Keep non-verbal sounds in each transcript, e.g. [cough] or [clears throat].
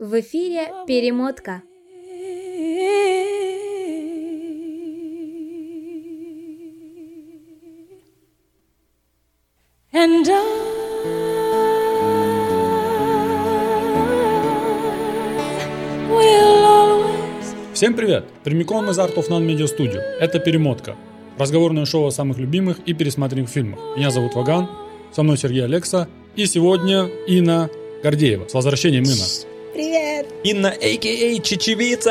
В эфире «Перемотка». And I Всем привет! Прямиком из Art of Non Media Studio. Это «Перемотка». Разговорное шоу о самых любимых и пересматриваемых фильмах. Меня зовут Ваган, со мной Сергей Алекса. И сегодня Инна Гордеева. С возвращением, Инна. Инна, а.к.а. Чечевица!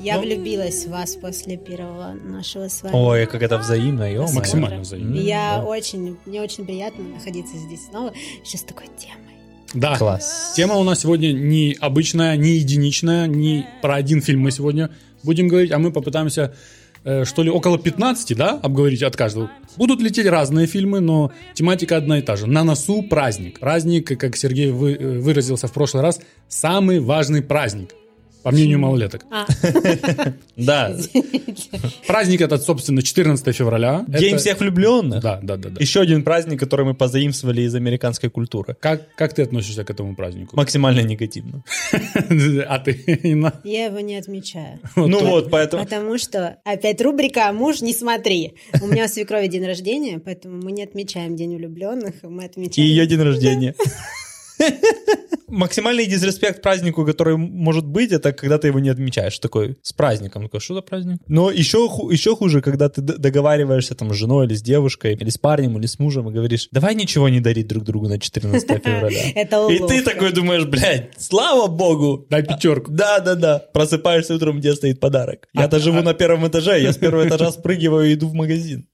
Я Ну, влюбилась в вас после первого нашего с вами. Ой, как это взаимно, ё Максимально взаимно. Я да. очень, мне очень приятно находиться здесь снова, еще с такой темой. Да. Класс. Тема у нас сегодня не обычная, не единичная, не про один фильм мы сегодня будем говорить, а мы попытаемся, э, что ли, около 15, да, обговорить от каждого. Будут лететь разные фильмы, но тематика одна и та же. На носу праздник. Праздник, как Сергей вы- э, выразился в прошлый раз, самый важный праздник. По мнению малолеток. А, [laughs] Да, Праздник этот, собственно, 14 февраля. День всех влюбленных. Да, да, да. Еще один праздник, который мы позаимствовали из американской культуры. Как, как ты относишься к этому празднику? Максимально негативно. [laughs] А ты, Инна? я его не отмечаю. [laughs] Ну вот, поэтому... Потому что опять рубрика «Муж, не смотри». У меня у свекрови день рождения, поэтому мы не отмечаем День влюбленных, мы И отмечаем... ее день рождения. Максимальный дисреспект празднику, который может быть, это когда ты его не отмечаешь. Такой, с праздником. Такой, что за праздник? Но еще, ху- еще хуже, когда ты договариваешься там с женой или с девушкой, или с парнем, или с мужем, и говоришь, давай ничего не дарить друг другу на 14 [laughs] февраля. Это И ты такой думаешь, блядь, слава богу. Дай пятерку. Да, да, да. Просыпаешься утром, где стоит подарок. А- Я-то живу а- на первом этаже, я с первого этажа спрыгиваю и иду в магазин.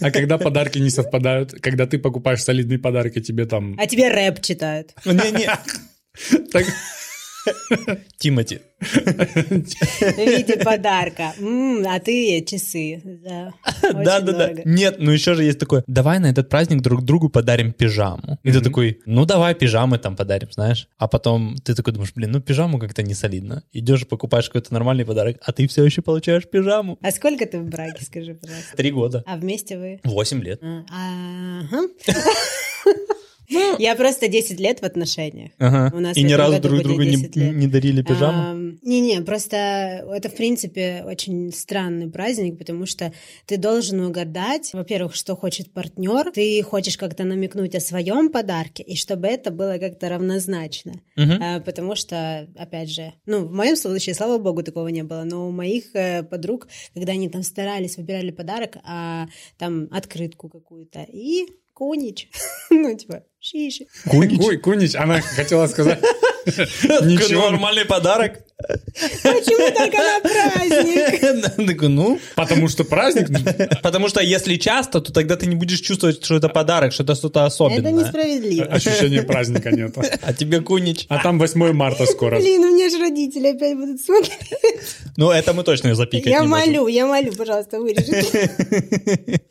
А когда подарки не совпадают, когда ты покупаешь солидный подарок, и тебе там... А тебе рэп читают. Не-не, Так- [laughs] Тимати. [laughs] В виде подарка. М, А ты часы. Да, Очень Да, да. Нет, ну еще же есть такое, давай на этот праздник друг другу подарим пижаму. И ты такой, ну давай пижамы там подарим, знаешь. А потом ты такой думаешь, блин, ну пижаму как-то не солидно. Идешь, покупаешь какой-то нормальный подарок, а ты все еще получаешь пижаму. А сколько ты в браке, скажи, пожалуйста? Три года. А вместе вы? Восемь лет. А, Ага. [laughs] Я просто 10 лет в отношениях. Ага. У нас И ни разу друг другу не, 10 лет. не дарили пижаму. Ам, Не-не, просто это, в принципе, очень странный праздник, потому что ты должен угадать, во-первых, что хочет партнер, ты хочешь как-то намекнуть о своем подарке, и чтобы это было как-то равнозначно. Мгм. А, Потому что, опять же, ну, в моем случае, слава богу, такого не было, но у моих э, подруг, когда они там старались, выбирали подарок, а там открытку какую-то, и кунич, [laughs] ну, типа, шиши. Ку- Кунич, она хотела сказать... [laughs] Ничего. Нормальный подарок. Почему только на праздник? [laughs] Ну, Потому что праздник... потому что если часто, то тогда ты не будешь чувствовать, что это подарок, что это что-то Это особенное. несправедливо. Ощущения праздника нет. А тебе кунич. А там 8 марта скоро. Блин, у меня же родители опять будут смотреть. Ну, это мы точно запикать Я не можем. молю, я молю, пожалуйста, вырежите.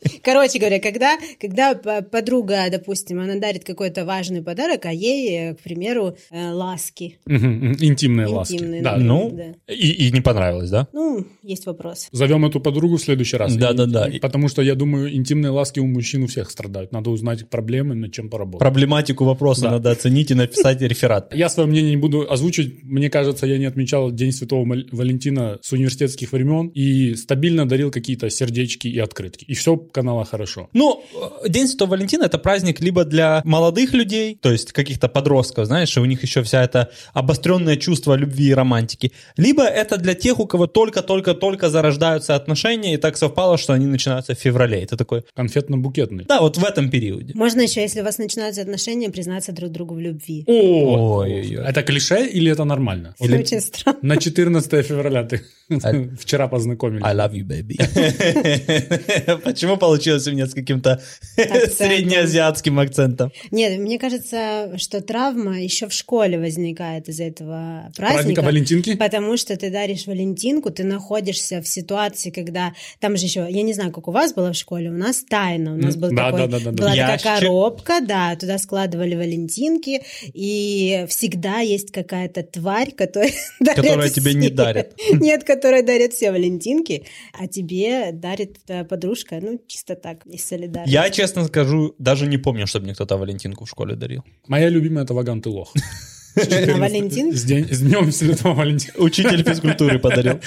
[laughs] Короче говоря, когда, когда подруга, допустим, она дарит какой-то важный подарок, а ей, э, к примеру, э, ласки. Интимные ласки. Интимные, Да. Ну, Да. и, и не понравилось, да? Ну, есть вопрос. Зовем эту подругу в следующий раз. Да-да-да. Потому что, я думаю, интимные ласки у мужчин у всех страдают. Надо узнать проблемы, над чем поработать. Проблематику вопроса Да. надо оценить и написать реферат. Я свое мнение не буду озвучивать. Мне кажется, я не отмечал День Святого Валентина с университетских времен и стабильно дарил какие-то сердечки и открытки. И все канала хорошо. Ну, э, День Святого Валентина это праздник либо для молодых людей, то есть каких-то подростков, знаешь, и у них еще вся эта обостренное чувство любви и романтики, либо это для тех, у кого только-только-только зарождаются отношения, и так совпало, что они начинаются в феврале. Это такой, Конфетно-букетный. да, вот в этом периоде. Можно еще, если у вас начинаются отношения, признаться друг другу в любви. О, Ой-ой-ой. это клише или это нормально? Или- Очень странно. На 14 февраля ты А- [laughs] вчера познакомились. I love you, baby. [laughs] Почему получилось у меня с каким-то среднеазиатским акцентом? Нет, мне кажется, что травма еще в школе возникает из этого Праздника праздника. Валентинки? Потому что ты даришь Валентинку, ты находишься в ситуации, когда там же еще, я не знаю, как у вас было в школе, у нас тайна, у нас был да, такой, да, да, да, да. была такая Ящик. коробка, да, туда складывали Валентинки, и всегда есть какая-то тварь, которая [laughs] дарит Которая тебе не все. дарит. [laughs] Нет, которая дарит все Валентинки, а тебе дарит э, подружка, ну, чисто так, из солидарности. Я, честно скажу, даже не помню, чтобы мне кто-то Валентинку в школе дарил. Моя любимая это Ваган ты лох. [laughs] На Валентин? С, день- с днем Святого Валентина. Учитель физкультуры подарил.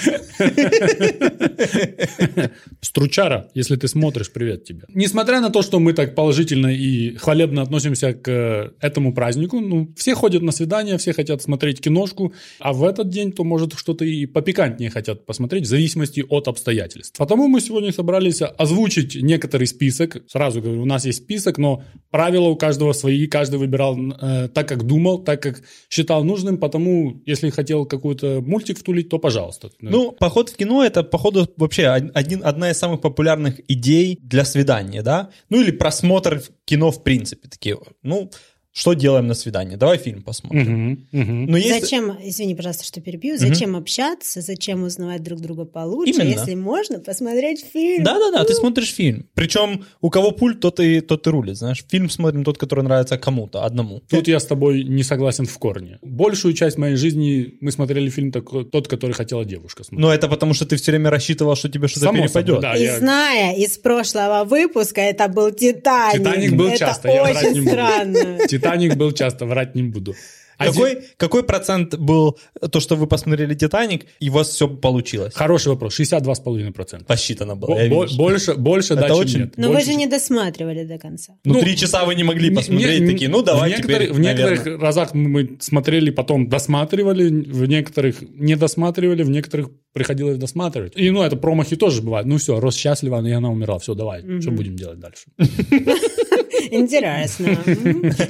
Стручара, если ты смотришь, привет тебе. Несмотря на то, что мы так положительно и хвалебно относимся к э, этому празднику, ну, все ходят на свидания, все хотят смотреть киношку, а в этот день, то, может, что-то и попикантнее хотят посмотреть, в зависимости от обстоятельств. Потому мы сегодня собрались озвучить некоторый список. Сразу говорю, у нас есть список, но правила у каждого свои, каждый выбирал э, так, как думал, так, как считал нужным, потому если хотел какой-то мультик втулить, то пожалуйста. Ну, поход в кино это, походу, вообще один, одна из самых популярных идей для свидания, да? Ну, или просмотр кино в принципе. Такие, ну, что делаем на свидании? Давай фильм посмотрим. Мгм, мгм. Но есть... Зачем, извини, пожалуйста, что перебью, зачем общаться, зачем узнавать друг друга получше, Именно. если можно посмотреть фильм? Да-да-да, ты смотришь фильм. Причем у кого пульт, тот и, тот и рулит, знаешь. Фильм смотрим тот, который нравится кому-то, одному. Тут я с тобой не согласен в корне. Большую часть моей жизни мы смотрели фильм такой, тот, который хотела девушка смотреть. Но это потому, что ты все время рассчитывал, что тебе что-то Само перепадет. собой, да. И я- зная из прошлого выпуска, это был Титаник. Титаник был это часто, я не очень буду. странно. Титаник был часто, врать не буду. А Какой, какой процент был то, что вы посмотрели «Титаник», и у вас все получилось? Хороший вопрос. 62,5%. Посчитано было, Бо- бо- больше, больше Это да, чем очень- нет. Но вы Больше, же не досматривали до конца. Ну, Ну, три часа вы не могли Не- посмотреть, не- такие, ну, давай в теперь, некоторых, В некоторых наверное. разах мы смотрели, потом досматривали, в некоторых не досматривали, в некоторых приходилось досматривать. И, ну, это промахи тоже бывают. Ну, все, Рос счастлива, и она умерла. Все, давай, что будем делать дальше? [laughs] Интересно.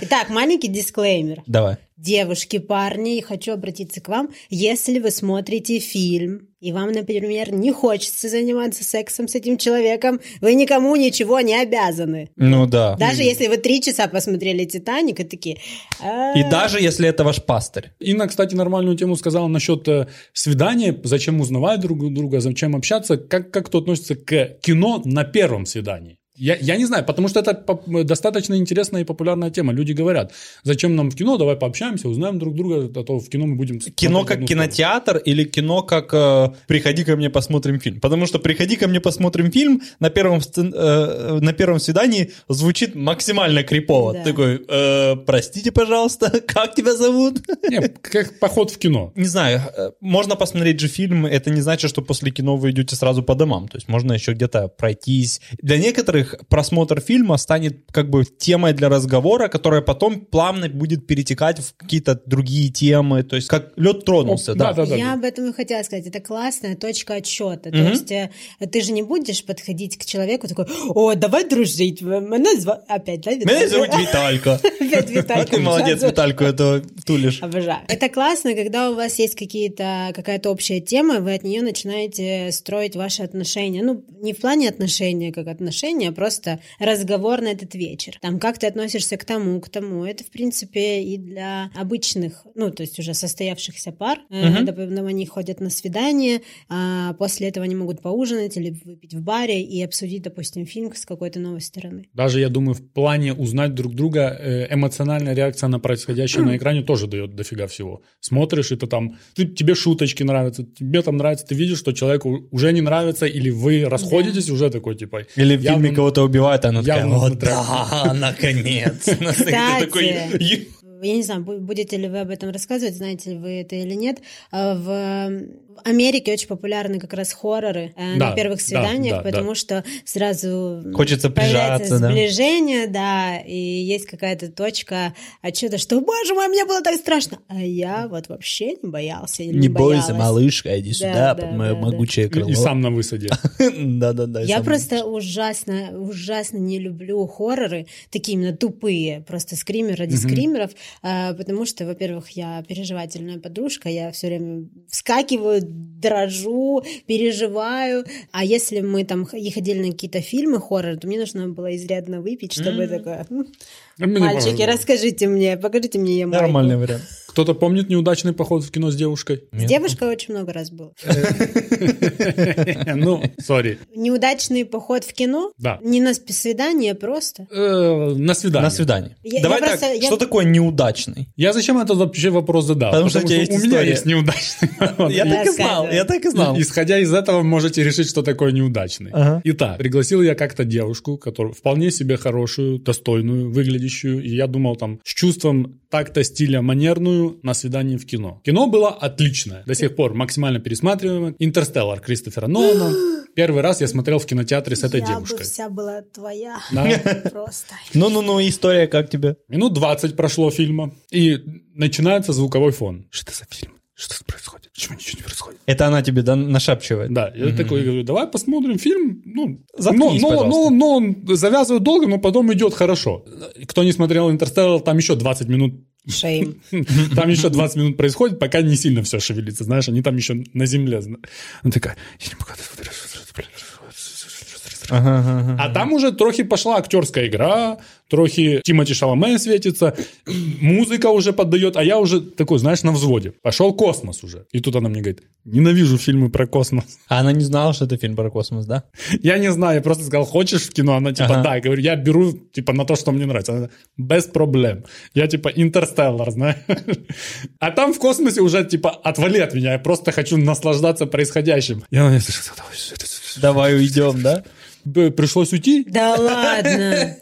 Итак, маленький дисклеймер. Давай. Девушки, парни, хочу обратиться к вам. Если вы смотрите фильм, и вам, например, не хочется заниматься сексом с этим человеком, вы никому ничего не обязаны. Ну, да. Даже если вы три часа посмотрели «Титаник» и такие... «А, И даже если это ваш пастырь. Инна, кстати, нормальную тему сказала насчет э, свидания, зачем узнавать друг друга, зачем общаться. Как, как кто относится к кино на первом свидании? Я, я не знаю, потому что это поп- достаточно интересная и популярная тема. Люди говорят, зачем нам в кино, давай пообщаемся, узнаем друг друга, а то в кино мы будем... Кино как кинотеатр или кино как э, «Приходи ко мне, посмотрим фильм». Потому что «Приходи ко мне, посмотрим фильм» на первом, сцен- э, на первом свидании звучит максимально крипово. Да. Такой, э, простите, пожалуйста, [laughs] как тебя зовут? [laughs] Не, как поход в кино. Не знаю, э, можно посмотреть же фильм, это не значит, что после кино вы идете сразу по домам. То есть можно еще где-то пройтись. Для некоторых просмотр фильма станет как бы темой для разговора, которая потом плавно будет перетекать в какие-то другие темы. То есть как лед тронулся, О, да. да, да. Я об этом и хотела сказать. Это классная точка отсчета. То есть э, ты же не будешь подходить к человеку такой, о, давай дружить. Меня зва-» Опять, да? Меня зовут Виталька. [laughs] Опять А Виталька. ты молодец, Витальку это тулишь. Обожаю. Это классно, когда у вас есть какие-то, какая-то общая тема, вы от нее начинаете строить ваши отношения. Ну, не в плане отношения как отношения, а просто разговор на этот вечер. Там, как ты относишься к тому, к тому. Это, в принципе, и для обычных, ну, то есть уже состоявшихся пар. Мгм. Допустим, они ходят на свидание, а после этого они могут поужинать или выпить в баре и обсудить, допустим, фильм с какой-то новой стороны. Даже, я думаю, в плане узнать друг друга, э, эмоциональная реакция на происходящее на [clears throat] экране тоже дает дофига всего. Смотришь, ты там, ты- тебе шуточки нравятся, тебе там нравится, ты видишь, что человеку уже не нравится, или вы расходитесь, уже такой, типа... Или в фильме кого-то убивают, а она такая, вот да, [laughs] наконец. Ты Кстати. такой, «Е- Я не знаю, бу- будете ли вы об этом рассказывать, знаете ли вы это или нет. А В Америке очень популярны как раз хорроры э, Да, на первых да, свиданиях, да, потому что сразу Хочется появляется прижаться, да. сближение, да, и есть какая-то точка отчета, что, боже мой, мне было так страшно. А я вот вообще не боялся или не, Не бойся, боялась. малышка, иди Да, сюда, да, под мое да, могучее И, крыло. и сам на высаде. [laughs] Да-да-да. Я просто ужасно, ужасно не люблю хорроры, такие именно тупые, просто скример ради скримеров, потому что, во-первых, я переживательная подружка, я все время вскакиваю, дрожу, переживаю, а если мы там ходили на какие-то фильмы хоррор, то мне нужно было изрядно выпить, чтобы М. такая, «М, Мне мальчики, расскажите мне, покажите мне Ямайку». Нормальный вариант. Кто-то помнит неудачный поход в кино с девушкой? С девушкой очень много раз был. Ну, сори. Неудачный поход в кино? Да. Не на свидание, просто. Э, На свидание. На свидание. Давай так, что такое неудачный? Я зачем этот вообще вопрос задал? Потому что у меня есть неудачный. [laughs] Я так и знал, я так и знал. Исходя из этого, можете решить, что такое неудачный. Итак, пригласил я как-то девушку, которую вполне себе хорошую, достойную, выглядящую, и я думал там с чувством такта, стиля, манерную, помню на свидании в кино. Кино было отличное. До сих пор максимально пересматриваемое. «Интерстеллар» Кристофера Нолана. [gasps] Первый раз я смотрел в кинотеатре с этой я девушкой. бы вся была твоя. Да. [laughs] Просто. Ну-ну-ну, история как тебе? Минут 20 прошло фильма, и начинается звуковой фон. Что за фильм? Что происходит? Почему ничего не происходит? Это она тебе да, нашапчивает? Да, я такой говорю, давай посмотрим фильм. Ну, Заткнись, но, но, но, но он завязывает долго, но потом идет хорошо. Кто не смотрел «Интерстеллар», там еще 20 минут Шейм. [laughs] Там еще 20 минут происходит, пока не сильно все шевелится, знаешь, они там еще на земле. Она такая, я не могу. А там уже трохи пошла актерская игра, трохи Тимати Шаломе светится, музыка уже поддает, а я уже такой, знаешь, на взводе. Пошел космос уже. И тут она мне говорит, ненавижу фильмы про космос. А она не знала, что это фильм про космос, да? Я не знаю, я просто сказал, хочешь в кино? Она типа, Ага. да. Я говорю, я беру типа на то, что мне нравится. Она, без проблем. Я типа интерстеллар, знаешь. А там в космосе уже типа отвали от меня, я просто хочу наслаждаться происходящим. Я слышала, Давай уйдем, да? Пришлось уйти. Да ладно.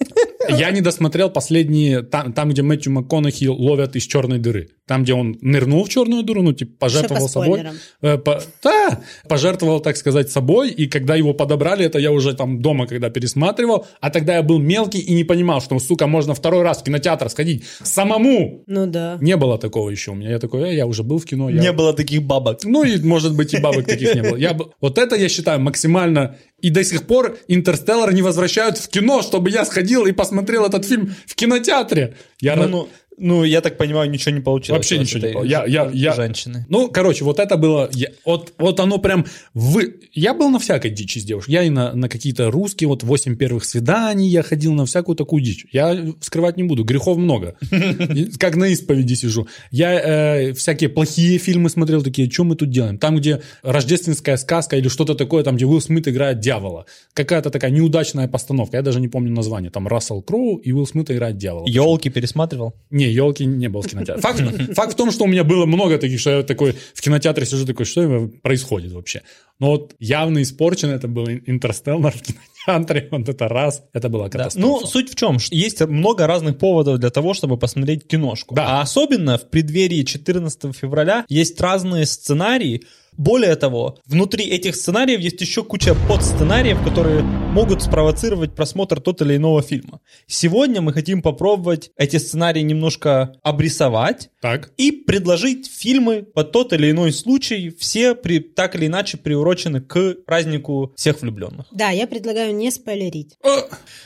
Я не досмотрел последние, там, там, где Мэтью МакКонахи ловят из черной дыры. Там, где он нырнул в черную дыру, ну, типа, пожертвовал по собой. Э, по- да, пожертвовал, так сказать, собой. И когда его подобрали, это я уже там дома, когда пересматривал. А тогда я был мелкий и не понимал, что, сука, можно второй раз в кинотеатр сходить самому. Ну да. Не было такого еще у меня. Я такой, э, я уже был в кино. я- Не было таких бабок. ну и, может быть, и бабок таких не было. Я, вот это, я считаю, максимально... И до сих пор «Интерстеллар» не возвращают в кино, чтобы я сходил и посмотрел этот фильм в кинотеатре. Я Ну, рад- ну, ну, я так понимаю, ничего не получилось. Вообще ничего не было. Я- я- я- Женщины. Ну, короче, вот это было... я- вот, вот оно прям... Вы... Я был на всякой дичи с девушкой. Я и на, на какие-то русские, вот восемь первых свиданий, я ходил на всякую такую дичь. Я скрывать не буду, грехов много. Как на исповеди сижу. Я э, всякие плохие фильмы смотрел, такие, что мы тут делаем? Там, где рождественская сказка или что-то такое, там, где Уилл Смит играет дьявола. Какая-то такая неудачная постановка. Я даже не помню название. Там Рассел Кроу и Уилл Смит играет дьявола. Елки пересматривал? Не, елки не был в кинотеатре. Факт, факт в том, что у меня было много таких, что я такой в кинотеатре сижу такой, что происходит вообще. Но вот явно испорчен это был Интерстеллар в кинотеатре, [laughs] вот это раз, это была Да. катастрофа. Ну, суть в чем? Есть много разных поводов для того, чтобы посмотреть киношку. Да. А особенно в преддверии 14 февраля есть разные сценарии. Более того, внутри этих сценариев есть еще куча подсценариев, которые могут спровоцировать просмотр тот или иного фильма. Сегодня мы хотим попробовать эти сценарии немножко обрисовать Так, и предложить фильмы под тот или иной случай. Все при, так или иначе приурочены к празднику всех влюбленных. Да, я предлагаю не спойлерить.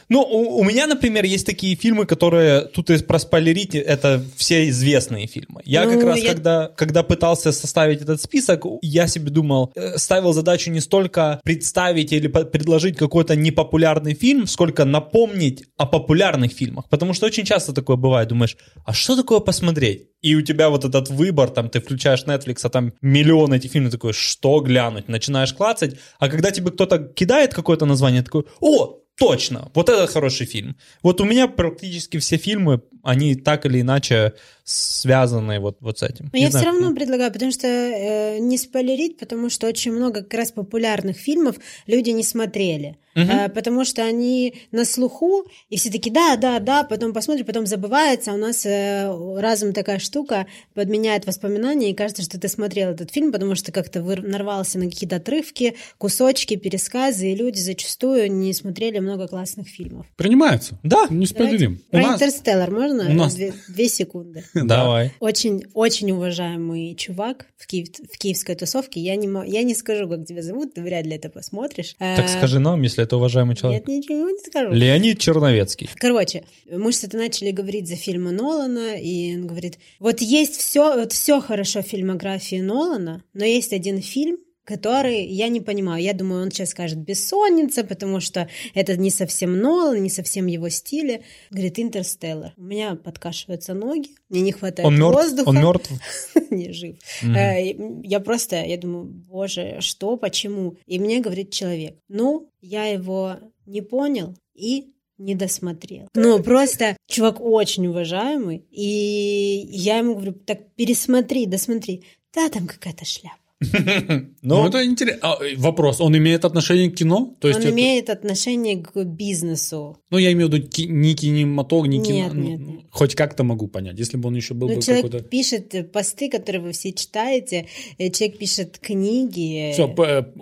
Ну, у, у меня, например, есть такие фильмы, которые тут и проспойлерить, это все известные фильмы. Я Ну, как раз, я- когда, когда пытался составить этот список, я себе думал, э, ставил задачу не столько представить или предложить какой-то непопулярный фильм, сколько напомнить о популярных фильмах. Потому что очень часто такое бывает, думаешь, а что такое посмотреть? И у тебя вот этот выбор, там, ты включаешь Netflix, а там миллион этих фильмов, такой, что глянуть? Начинаешь клацать, а когда тебе кто-то кидает какое-то название, такой, о, Точно, вот это хороший фильм. Вот у меня практически все фильмы, они так или иначе связаны вот, вот с этим. Но Не я знаю, все равно предлагаю, потому что э, не спойлерить, потому что очень много как раз популярных фильмов люди не смотрели. Э, потому что они на слуху, и все таки да, да, да, потом посмотрим, потом забывается. А у нас э, разум такая штука подменяет воспоминания, и кажется, что ты смотрел этот фильм, потому что как-то выр- нарвался на какие-то отрывки, кусочки, пересказы, и люди зачастую не смотрели много классных фильмов. принимается. Да. Не спойлерим. У Про нас- «Интерстеллар» можно? У нас- Две, две секунды. [laughs] Давай. Очень, очень уважаемый чувак в, Киев- в киевской тусовке. Я не, я не скажу, как тебя зовут, ты вряд ли это посмотришь. Так Э, скажи нам, если это уважаемый человек. Нет, ничего не скажу. Леонид Черновецкий. Короче, мы что-то начали говорить за фильмы Нолана, и он говорит, вот есть все, вот все хорошо в фильмографии Нолана, но есть один фильм, который я не понимаю. Я думаю, он сейчас скажет «Бессонница», потому что это не совсем Нолан, не совсем его стиле. Говорит «Интерстеллар». У меня подкашиваются ноги, мне не хватает Он мертв? воздуха. Он мертв? [laughs] не жив. Э, Я просто, я думаю, боже, что, почему? И мне говорит человек, ну, я его не понял и не досмотрел. Ну, просто чувак очень уважаемый, и я ему говорю, так пересмотри, досмотри. Да, там какая-то шляпа. [laughs] Ну, Ну, это интересно. вопрос, он имеет отношение к кино? То есть Он это- имеет отношение к бизнесу. Ну, я имею в виду ки- не кинематог, не кино. Нет, ну, нет, нет. Хоть как-то могу понять. Если бы он еще был Ну, бы человек какой-то... пишет э, посты, которые вы все читаете, э, человек пишет книги. Все,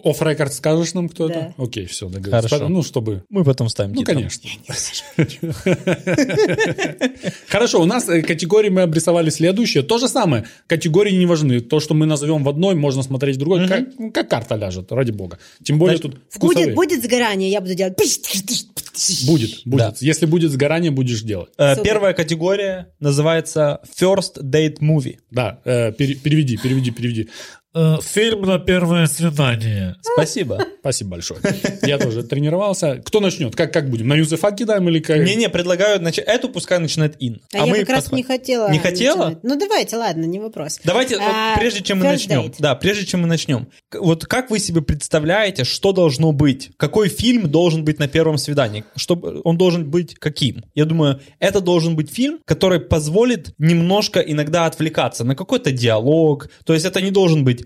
оф рекорд скажешь нам, кто Да. это? Окей, все, договорились. Хорошо. Ну, чтобы... мы потом ставим Ну, конечно. [laughs] Хорошо, у нас э, категории мы обрисовали следующие. То же самое. Категории не важны. То, что мы назовем в одной, можно смотреть в другой. Как, ну, как карта ляжет, ради бога. Тем более Значит, тут вкусовые. Будет, будет сгорание, я буду делать. Будет, будет. Если будет сгорание, будешь делать. Э. Первая категория называется First Date Movie. Да, э, пере- переведи, переведи, переведи. Э, Фильм на первое свидание. Спасибо. Спасибо большое. Я тоже тренировался. Кто начнет? Как, как будем? На юзефа кидаем или как? Не-не, предлагаю начать. Эту пускай начинает Ин. А, я мы как раз не хотела. Не хотела? начинать. Ну давайте, ладно, не вопрос. Давайте, вот А, прежде чем мы начнем, date. да, прежде чем мы начнем, вот как вы себе представляете, что должно быть? Какой фильм должен быть на первом свидании? Чтобы он должен быть каким? Я думаю, это должен быть фильм, который позволит немножко иногда отвлекаться на какой-то диалог. То есть это не должен быть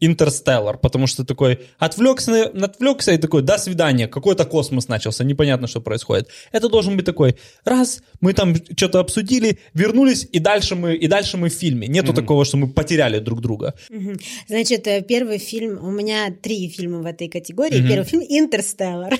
Интерстеллар, потому что такой отвлекся, отвлекся и такой, до свидания, какой-то космос начался, непонятно, что происходит. Это должен быть такой, раз, мы там что-то обсудили, вернулись, и дальше мы, и дальше мы в фильме. Нету такого, что мы потеряли друг друга. Значит, э, первый фильм, у меня три фильма в этой категории. Первый фильм «Интерстеллар».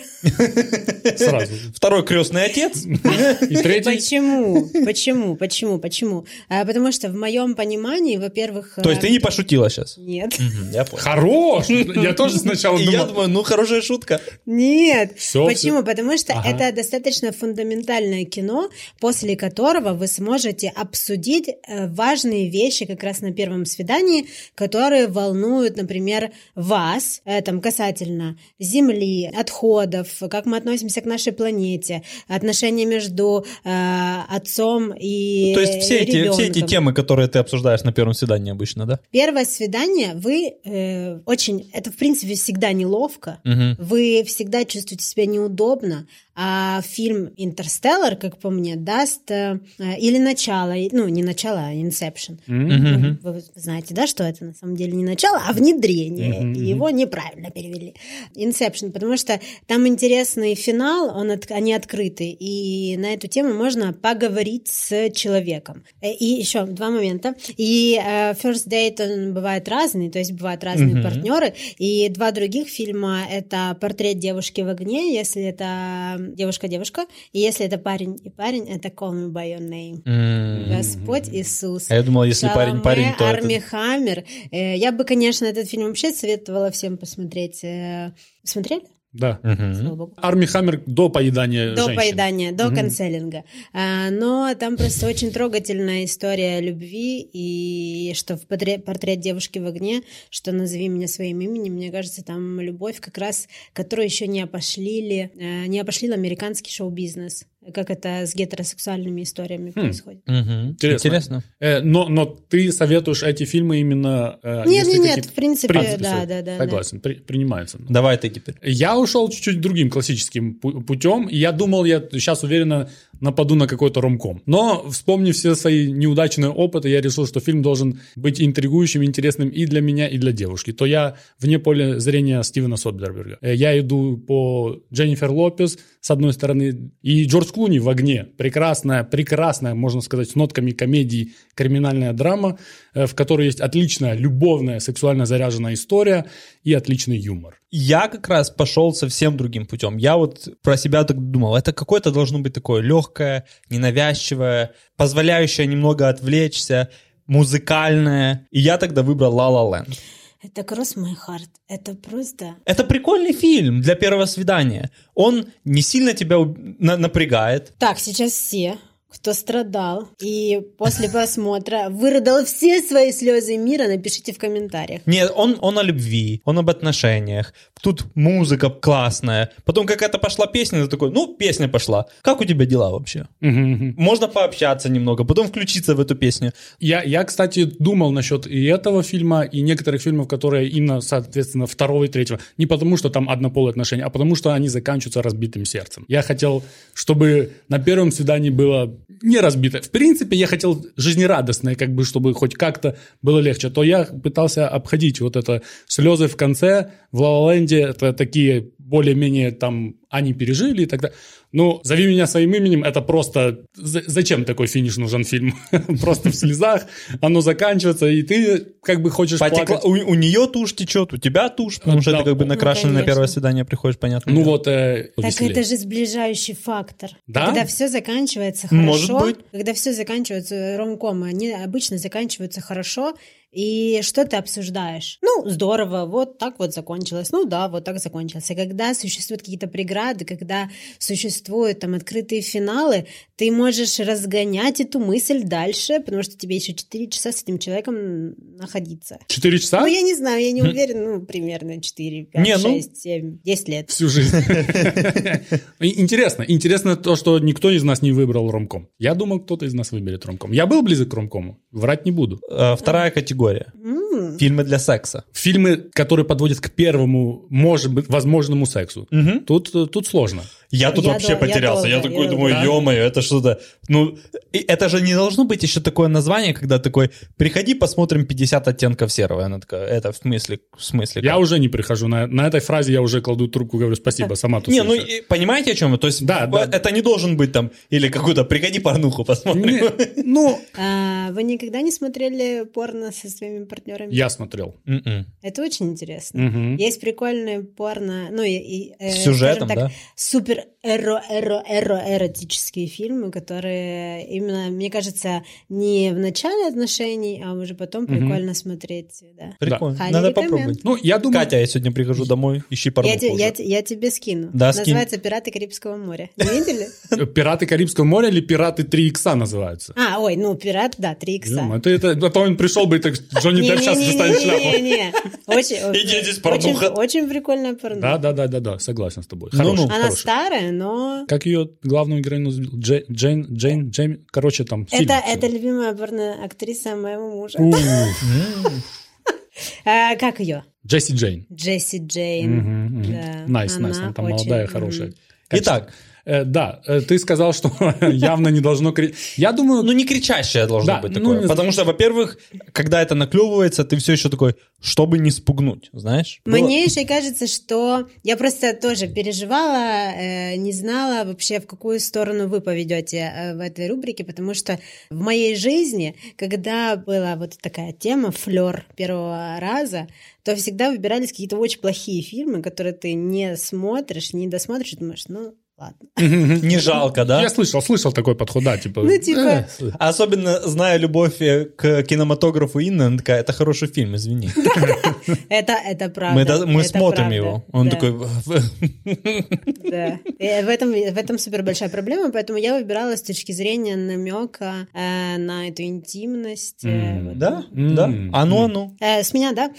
Сразу. Второй крестный отец. И третий? Почему? Почему? Почему? Почему? А, Потому что в моем понимании, во-первых... То есть э, ты не пошутила сейчас? Нет. Я понял. Хорош! Я тоже сначала И [laughs] я думал. думаю, ну хорошая шутка. Нет. Всё, Почему? Потому что Ага. это достаточно фундаментальное кино, после которого вы сможете обсудить э, важные вещи как раз на первом свидании, которые волнуют, например, вас, э, там, касательно Земли, отходов, как мы относимся к нашей планете, отношения между э, отцом и То есть все эти, все эти темы, которые ты обсуждаешь на первом свидании обычно, да? Первое свидание, вы э, очень, это в принципе всегда неловко, Мгм. вы всегда чувствуете себя неудобно, а фильм «Интерстеллар», как по мне, даст э, или начало, ну не начало, а «Инсепшн». Мгм. Вы знаете, да, что это на самом деле не начало, а внедрение. И Его неправильно перевели. Инсепшн, потому что там интересный финал, он от- они открыты, и на эту тему можно поговорить с человеком. Э, И еще два момента. И э, First Date, он бывает разный, то есть бывают разные Мгм. партнеры. И два других фильма — это «Портрет девушки в огне», если это девушка-девушка, и если это парень и парень, это «Call me by your name». М. Господь Иисус. А я думал, если парень парень, то это- Арми Хаммер. Э, Я бы, конечно, этот фильм вообще советовала всем посмотреть. Э, Смотрели? Да. Богу. Арми Хаммер до поедания До женщин. поедания, до канцелинга. А, Но там просто очень трогательная история любви, и что в портрет, портрет девушки в огне, что назови меня своим именем, мне кажется, там любовь как раз, которую еще не опошлили, э, не опошлил американский шоу-бизнес, как это с гетеросексуальными историями происходит. Мгм. Интересно. Интересно. Э, но, но ты советуешь эти фильмы именно... э, Нет, нет, нет, в принципе, да, всё, да, да, Согласен, при- принимается. Давай ты теперь. Я ушел чуть-чуть другим классическим пу- путем. и Я думал, я сейчас уверенно нападу на какой-то ромком. Но, вспомнив все свои неудачные опыты, я решил, что фильм должен быть интригующим, интересным и для меня, и для девушки. То я вне поля зрения Стивена Содберберга. Э, Я иду по Дженнифер Лопес, с одной стороны, и Джордж Клуни в «Огне». Прекрасная, прекрасная, можно сказать, с нотками комедии криминальная драма, э, в которой есть отличная, любовная, сексуально заряженная история и отличный юмор. Я как раз пошел совсем другим путем. Я вот про себя так думал, это какое-то должно быть такое легкое, ненавязчивое, позволяющее немного отвлечься, музыкальное. И я тогда выбрал La La Land. Это My Heart. Это просто... Это прикольный фильм для первого свидания. Он не сильно тебя на- напрягает. Так, сейчас все, кто страдал и после просмотра вырыдал все свои слезы мира, напишите в комментариях. Нет, он, он о любви, он об отношениях. Тут музыка классная. Потом какая-то пошла песня, ты такой, ну, песня пошла. Как у тебя дела вообще? Можно пообщаться немного, потом включиться в эту песню. Я, я, кстати, думал насчет и этого фильма, и некоторых фильмов, которые именно, соответственно, второго и третьего. Не потому, что там однополые отношения, а потому, что они заканчиваются разбитым сердцем. Я хотел, чтобы на первом свидании было не разбитое. В принципе, я хотел жизнерадостное, как бы, чтобы хоть как-то было легче. То я пытался обходить вот это слезы в конце. В ла ленде это такие более-менее там они пережили и так далее. Ну, «Зови меня своим именем» — это просто... за- Зачем такой финиш нужен фильм? [laughs] Просто в слезах, оно заканчивается, и ты как бы хочешь Потекла- плакать. У, у нее тушь течет, у тебя тушь, потому что Да. ты как бы Ну, накрашенный на конечно. первое свидание приходишь, понятно. Ну вот, э, Так веселее. это же сближающий фактор. Да? Когда все заканчивается хорошо, Может быть. когда все заканчивается ромкомы, они обычно заканчиваются хорошо, и что ты обсуждаешь? Ну, здорово, вот так вот закончилось. Ну да, вот так закончилось. И когда существуют какие-то преграды, когда существуют там открытые финалы, ты можешь разгонять эту мысль дальше, потому что тебе еще 4 часа с этим человеком находиться. Четыре часа? Ну, я не знаю, я не уверена, ну, примерно 4, 5, Не, ну- 6, 7, 10 лет. Всю жизнь. [laughs] Интересно. Интересно то, что никто из нас не выбрал ромком. Я думал, кто-то из нас выберет ромком. Я был близок к ромкому. Врать не буду. Э, Вторая категория категория. Фильмы для секса. Фильмы, которые подводят к первому, может быть, возможному сексу. Тут, э, тут сложно. Я тут Я вообще дол- я потерялся. Я, долго, такой я думаю, долго. ё-моё, это что-то... Ну, и это же не должно быть еще такое название, когда такой, приходи, посмотрим 50 оттенков серого. Она такая, это в смысле? В смысле? Я как?» уже не прихожу. На, на этой фразе я уже кладу трубку, говорю спасибо, сама тут Не, ну и понимаете, о чем я? То есть Да, да. это не должен быть там, или какой-то, приходи порнуху посмотрим. Не, ну, А, вы никогда не смотрели порно со своими партнерами? Я смотрел. М-м. Это очень интересно. Мгм. Есть прикольные порно, ну и, и, э, С сюжетом, так, да? супер эро эро эро эротические фильмы, которые именно, мне кажется, не в начале отношений, а уже потом прикольно смотреть. Да. Прикольно. Хайли Надо попробовать. Ну, я думаю... Катя, я сегодня прихожу домой, ищи Я, порнуху я те- я тебе скину. Да. Называется «Пираты Карибского моря». Не видели? [laughs] Пираты Карибского моря или Пираты 3 икса называются? А, ой, ну, «Пират», да, 3 икса. Это, это, а то он пришел бы так, Джонни Депп сейчас достанет шляпу. Не-не-не-не-не. Очень, [laughs] Иди здесь очень, порнуха. очень прикольная порно. Да, да, да, да, да, согласен с тобой. Ну, ну. Она старая, но... Как ее главную героиню Джейн, Джейн, Джейн, короче, там Это, это любимая порно-актриса моего мужа. [laughs] А, как ее? Джесси Джейн. Джесси Джейн. Nice, nice, она там молодая, хорошая. Итак, да, э, ты сказал, что [laughs] явно не должно... кри- Я думаю, ну не кричащее должно Да, быть ну, такое. не- Потому что, во-первых, когда это наклевывается, ты все еще такой, чтобы не спугнуть, знаешь? Было- Мне еще кажется, что я просто тоже переживала, э, не знала вообще, в какую сторону вы поведете э, в этой рубрике, потому что в моей жизни, когда была вот такая тема флер первого раза, то всегда выбирались какие-то очень плохие фильмы, которые ты не смотришь, не досмотришь, и думаешь, ну ладно. Не жалко, да? я слышал, слышал такой подход, да, типа... Ну, типа, э, Особенно зная любовь э, к кинематографу Инны, она такая, это хороший фильм, извини. это, это правда. Мы, смотрим его. Он такой... Да. В этом, в этом супер большая проблема, поэтому я выбирала с точки зрения намека э, на эту интимность. Да? Да? А ну, а ну. С меня, да.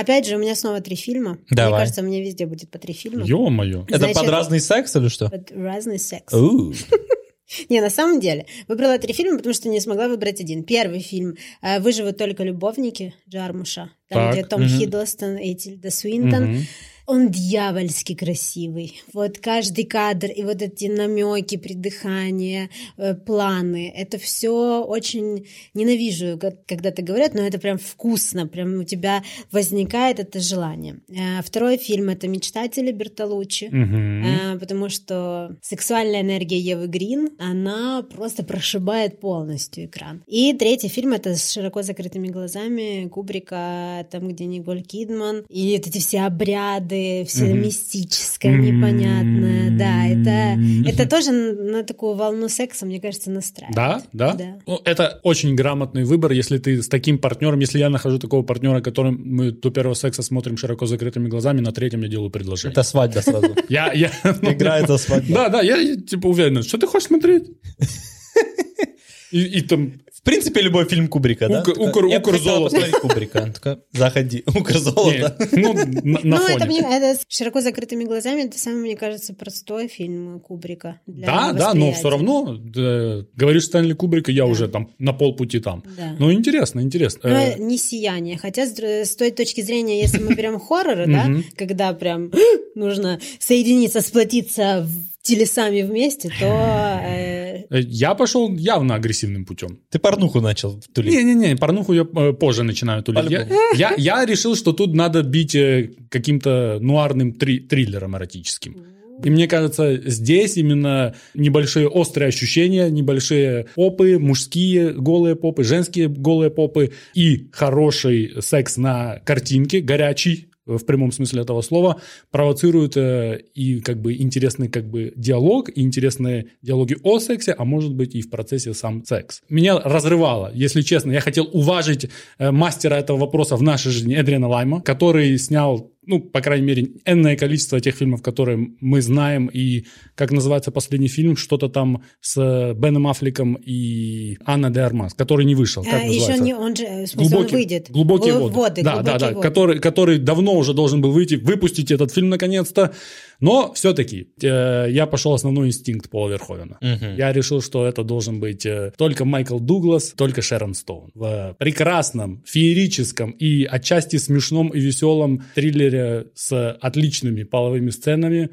Опять же, у меня снова три фильма. Давай. Мне кажется, мне везде будет по три фильма. Ё-моё. Это под разный секс или что? разный секс. [laughs] Не, на самом деле, выбрала три фильма, потому что не смогла выбрать один. Первый фильм э, «Выживут только любовники» Джармуша, там, Так, где Том мгм. Хиддлстон и Тильда Свинтон. Мгм. Он дьявольски красивый. Вот каждый кадр и вот эти намеки, придыхания, э, планы. Это все очень ненавижу, когда это говорят, но это прям вкусно. Прям у тебя возникает это желание. Э, Второй фильм это «Мечтатели» Бертолуччи. Э, Потому что сексуальная энергия Евы Грин, она просто прошибает полностью экран. И третий фильм это с широко закрытыми глазами Кубрика, там, где Николь Кидман. И вот эти все обряды, все Мгм. мистическое, непонятное. Да, это, это тоже на такую волну секса, мне кажется, настраивает. Да, да. Да. Ну, это очень грамотный выбор, если ты с таким партнером, если я нахожу такого партнера, которым мы до первого секса смотрим широко закрытыми глазами, на третьем я делаю предложение. Это свадьба сразу. [laughs] Я, я, ну, Играет за свадьбу. Да, да, я, я, типа уверен, что ты хочешь смотреть? [laughs] И, и там, В принципе, любой фильм Кубрика, да? Укр- я укр посмотреть Кубрика. Такая, заходи. [laughs] Укр золота. не, ну, на, на Ну, это, мне, это с широко закрытыми глазами, это самый, мне кажется, простой фильм Кубрика. для Да, да, но все равно, да, говоришь Стэнли Кубрика, я уже там на полпути там. Да. Ну, интересно, интересно. Но Э, не сияние. Хотя, с, с той точки зрения, если мы берем хорроры, да, когда прям [gasps] нужно соединиться, сплотиться телесами вместе, то э, э, Э, Я пошел явно агрессивным путем. Ты порнуху начал тулить. Не-не-не, порнуху я э, позже начинаю тулить. Я, я, я решил, что тут надо бить э, каким-то нуарным три- триллером эротическим. И мне кажется, здесь именно небольшие острые ощущения, небольшие попы, мужские голые попы, женские голые попы и хороший секс на картинке, горячий, э, в прямом смысле этого слова, провоцируют э, и как бы интересный как бы диалог, и интересные диалоги о сексе, а может быть и в процессе сам секс. Меня разрывало, если честно. Я хотел уважить э, мастера этого вопроса в нашей жизни Эдриана Лайма, который снял ну, по крайней мере, энное количество тех фильмов, которые мы знаем, и, как называется последний фильм, что-то там с Беном Аффлеком и Анна де Армас, который не вышел. Как а, еще называется? не, он же, в смысле, он выйдет. Глубокие воды. воды, да, да, глубокие да, воды. который, который давно уже должен был выйти, выпустить этот фильм наконец-то. Но все-таки э, я пошел основной инстинкт Пола Верховена. Я решил, что это должен быть э, только Майкл Дуглас, только Шерон Стоун. В прекрасном, феерическом и отчасти смешном и веселом триллере с отличными половыми сценами.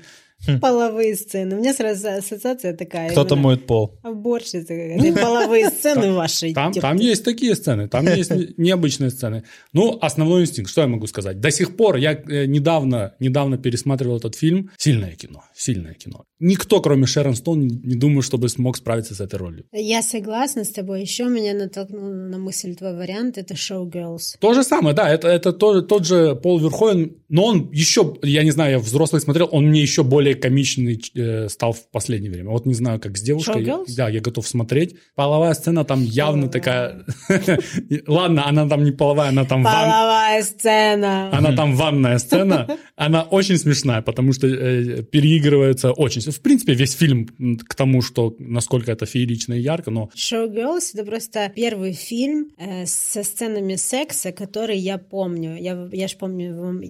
Половые сцены. У меня сразу ассоциация такая. Кто-то именно моет пол. Уборщица какая-то. Половые [laughs] сцены ваши. Там, типа. там есть такие сцены, там есть не- [laughs] необычные сцены. Ну, основной инстинкт, что я могу сказать? До сих пор я э, недавно, недавно пересматривал этот фильм. Сильное кино, сильное кино. Никто, кроме Шерон Стоун, не, думаю, чтобы смог справиться с этой ролью. Я согласна с тобой. Еще меня натолкнул на мысль твой вариант. Это Showgirls. То же самое, да, это, это тоже, тот же Пол Верховен, но он еще, я не знаю, я взрослый смотрел, он мне еще более комичный э, стал в последнее время. Вот не знаю, как с девушкой. Showgirls? Да, я готов смотреть. Половая сцена там явно такая... [laughs] Ладно, она там не половая, она там Половая сцена. Она там ванная сцена, она очень смешная, потому что э, переигрывается очень. В принципе, весь фильм к тому, что насколько это феерично и ярко, но Showgirls это просто первый фильм э, со сценами секса, который я помню. Я, я ж помню,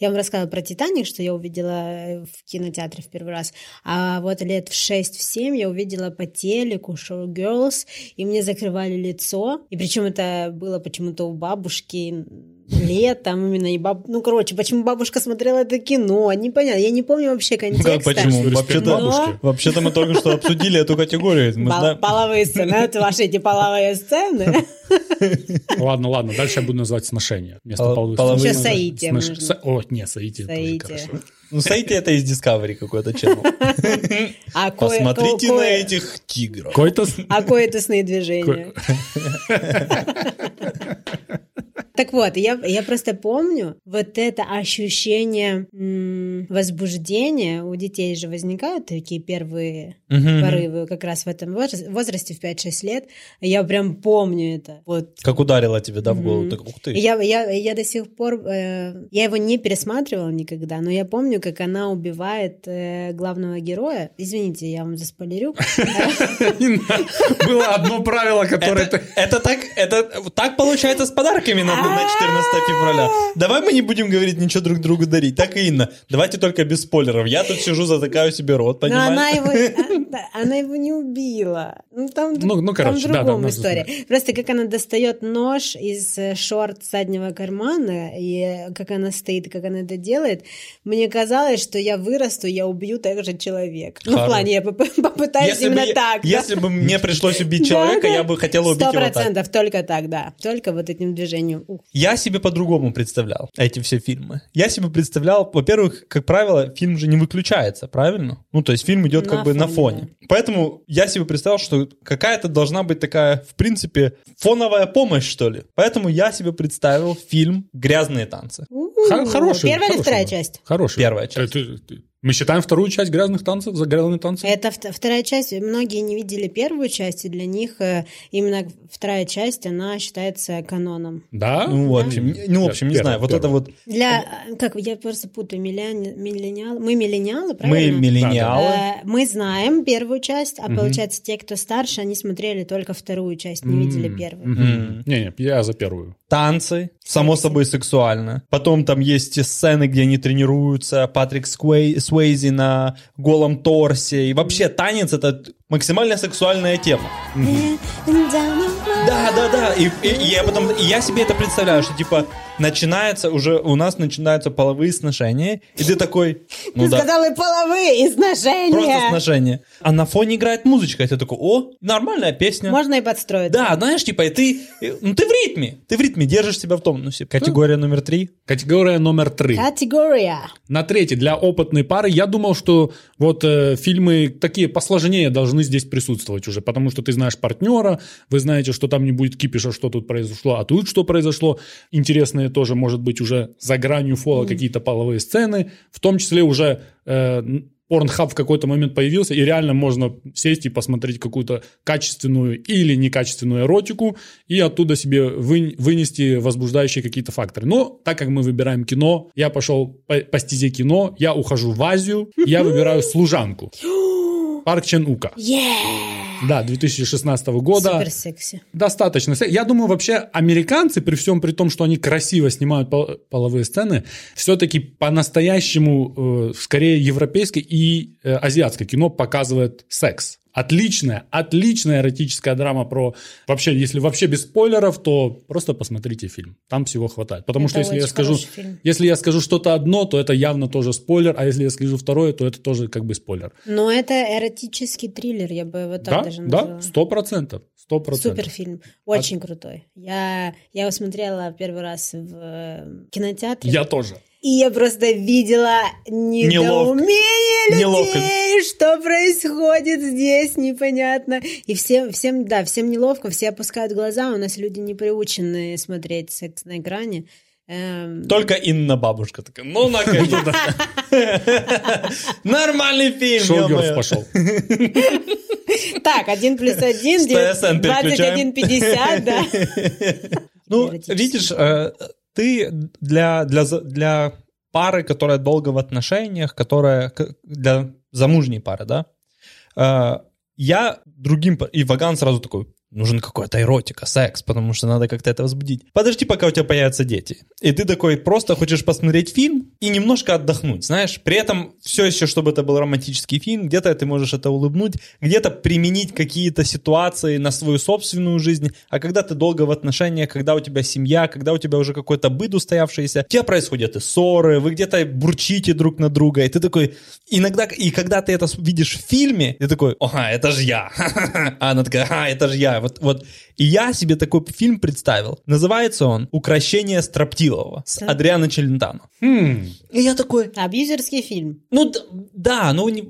я вам рассказывала про Титаник, что я увидела в кинотеатре в первый раз. А вот лет в 6-7 я увидела по телеку Showgirls, и мне закрывали лицо. И причем это было почему-то у бабушки летом именно. И баб... Ну, короче, почему бабушка смотрела это кино? Непонятно. Я не помню вообще Ну контекста. как, почему? Вообще-то, бабушке. вообще-то мы только что обсудили эту категорию. Мы Пол- знаем- Половые сцены. Это ваши эти половые сцены. ладно, ладно, дальше я буду называть сношение. Вместо Пол- половых. Еще со- О, не, соитие тоже хорошо. Ну, смотрите, это из Discovery какой-то channel. А Посмотрите на этих тигров. А коэтусные движения. [laughs] Так вот, я, я просто помню вот это ощущение м, возбуждения. У детей же возникают такие первые Мгм. порывы как раз в этом возра- возрасте, в 5-6 лет. Я прям помню это. Вот. Как ударило тебе, да, в голову? Мгм. Так, ух ты. Я, я, я до сих пор... э, я его не пересматривала никогда, но я помню, как она убивает э, главного героя. Извините, я вам заспойлерю. [laughs] Было одно правило, которое... Это, так, это так получается с подарками на, на 14 февраля. Давай мы не будем говорить ничего друг другу дарить. Так и Инна. Давайте только без спойлеров. Я тут сижу, затыкаю себе рот, понимаешь? она его, [laughs] а, да, она его не убила. Ну, там, Ну, ну, короче, там да, да, другом ну, история. Просто как она достает нож из э, шорт заднего кармана, и как она стоит, и как она это делает, мне казалось, что я вырасту, я убью так же человека. Ну, в плане, я поп- [laughs] попытаюсь Если бы, именно я- так. да. если бы мне пришлось убить [laughs] человека, Да, да. я бы хотела убить Сто его так. процентов, только так, да. Только вот этим движением. Я себе по-другому представлял эти все фильмы. Я себе представлял, во-первых, как правило, фильм же не выключается, правильно? Ну, то есть фильм идет На как бы на фоне, фоне. Поэтому я себе представил, что какая-то должна быть такая, в принципе, фоновая помощь, что ли. Поэтому я себе представил фильм «Грязные танцы». Хо- Хороший. Первая или вторая часть? Хороший. Первая часть. Мы считаем вторую часть грязных танцев за грязные танцы? Это вт- вторая часть. Многие не видели первую часть, и для них э, именно вторая часть, она считается каноном. Да? Ну, в общем, не- ну, в общем, не Первый, знаю, вот это вот Для, э, как, я просто путаю, миллениалы. Мы миллениалы, мы правильно? миллениалы. Э, Мы знаем первую часть, а получается, те, кто старше, они смотрели только вторую часть, не видели первую. Не-не, я за первую. танцы, само собой сексуально. Потом там есть сцены, где они тренируются, Патрик Сквей- Суэйзи на голом торсе. И вообще танец это максимально сексуальная тема. Да, да, да. И, и- и я потом, и я себе это представляю, что типа начинается уже у нас начинаются половые сношения, и ты такой, ну Ты да, сказал и половые сношения. просто сношения. А на фоне играет музычка, и ты такой, о, нормальная песня. Можно и подстроить. Да, знаешь, типа, и ты, и- ну ты в ритме, ты в ритме, держишь себя в тонусе. Категория номер три. Категория номер три. Категория. На третий, для опытной пары, я думал, что вот э, фильмы такие посложнее должны здесь присутствовать уже, потому что ты знаешь партнера, вы знаете, что там не будет кипиша, что тут произошло, а тут что произошло. Интересные тоже, может быть, уже за гранью фола какие-то половые сцены, в том числе уже э, Порнхаб в какой-то момент появился, и реально можно сесть и посмотреть какую-то качественную или некачественную эротику, и оттуда себе вы- вынести возбуждающие какие-то факторы. Но так как мы выбираем кино, я пошел по, по стезе кино, я ухожу в Азию, я выбираю «Служанку». [gasps] Парк Чен Ука. Да, 2016 года. Супер секси. Достаточно. Я думаю, вообще американцы, при всем при том, что они красиво снимают пол- половые сцены, все-таки по-настоящему э, скорее европейское и э, азиатское кино показывает секс. Отличная, отличная эротическая драма про... Вообще, если вообще без спойлеров, то просто посмотрите фильм. Там всего хватает. Потому Это что если я скажу... фильм. Если я скажу что-то одно, то это явно тоже спойлер, а если я скажу второе, то это тоже как бы спойлер. Но это эротический триллер, я бы его так Да, даже да, назвала. сто процентов. Сто процентов. Супер фильм. Очень крутой. Я, я его смотрела первый раз в э, кинотеатре. Я тоже. И я просто видела недоумение людей, Неловко. что происходит здесь, непонятно. И всем, всем, да, всем неловко, все опускают глаза, у нас люди не приучены смотреть секс на экране. Эм, Только Инна бабушка такая, ну наконец-то. [laughs] Нормальный фильм, Шоугерс пошел. [laughs] Так, один плюс один, С ТСН переключаем. 21,50, да. Ну, видишь, э, ты для, для, для пары, которая долго в отношениях, которая для замужней пары, да, э, я другим... И Ваган сразу такой, нужен какой-то эротика, секс, потому что надо как-то это возбудить. Подожди, пока у тебя появятся дети. И ты такой просто хочешь посмотреть фильм и немножко отдохнуть, знаешь. При этом все еще, чтобы это был романтический фильм, где-то ты можешь это улыбнуть, где-то применить какие-то ситуации на свою собственную жизнь. А когда ты долго в отношениях, когда у тебя семья, когда у тебя уже какой-то быт устоявшийся, у тебя происходят и ссоры, вы где-то бурчите друг на друга, и ты такой... Иногда, и когда ты это видишь в фильме, ты такой, ага, это же я. [laughs] А она такая, ага, это же я. Вот, вот. И я себе такой фильм представил. Называется он «Укращение строптивого» с Адриано Челентано. Хм. И я такой, Абьюзерский фильм. ну да, ну не-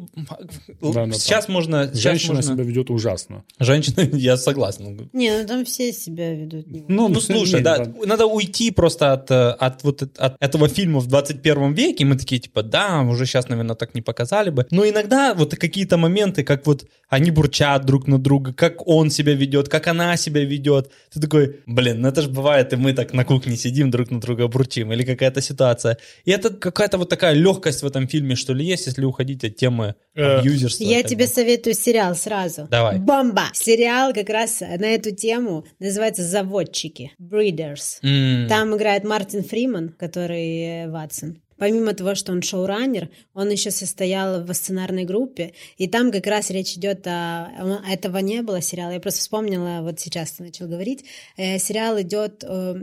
Да, да, сейчас можно, сейчас Женщина можно- себя ведет ужасно. Женщина, [laughs] я согласен. Не, ну там все себя ведут. не- Ну, [laughs] слушай, не, да, надо уйти просто от, э, от вот от этого фильма в 21 веке, мы такие, типа, да, уже сейчас, наверное, так не показали бы. Но иногда вот какие-то моменты, как вот они бурчат друг на друга, как он себя ведет, как она себя ведет. Ты такой, блин, ну это же бывает, и мы так на кухне сидим, друг на друга бурчим, или какая-то ситуация. И это какая-то вот такая легкость в этом фильме, что ли, есть, если уходить от темы Э, абьюзерства. Я тебе бы. советую сериал сразу. Давай. Бомба! Сериал как раз на эту тему называется «Заводчики». Breeders. М, Там играет Мартин Фриман, который э, Ватсон. Помимо того, что он шоураннер, он еще состоял в сценарной группе, и там как раз речь идет о... Этого не было сериала, я просто вспомнила, вот сейчас ты начал говорить. Э, сериал идет, э,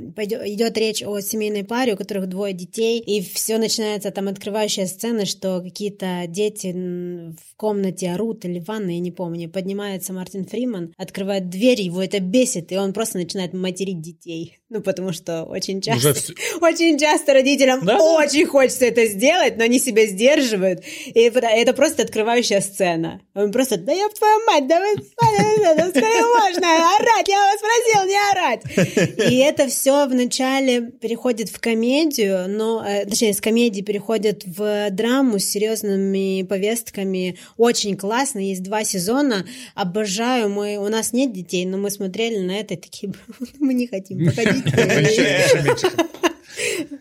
идет речь о семейной паре, у которых двое детей, и все начинается там открывающая сцена, что какие-то дети в комнате орут или в ванной, я не помню. Поднимается Мартин Фриман, открывает дверь, его это бесит, и он просто начинает материть детей. Ну, потому что очень часто... Уже [laughs] Очень часто родителям да. очень хочется это сделать, но они себя сдерживают. И это, это просто открывающая сцена. Он просто, да я твою мать, да вы да [laughs] скорее можно орать, я вас просил не орать. И это все вначале переходит в комедию, но, э, точнее, с комедии переходит в драму с серьезными повестками. Очень классно, есть два сезона. Обожаю, мы, у нас нет детей, но мы смотрели на это и такие, [laughs] мы не хотим [laughs] походить.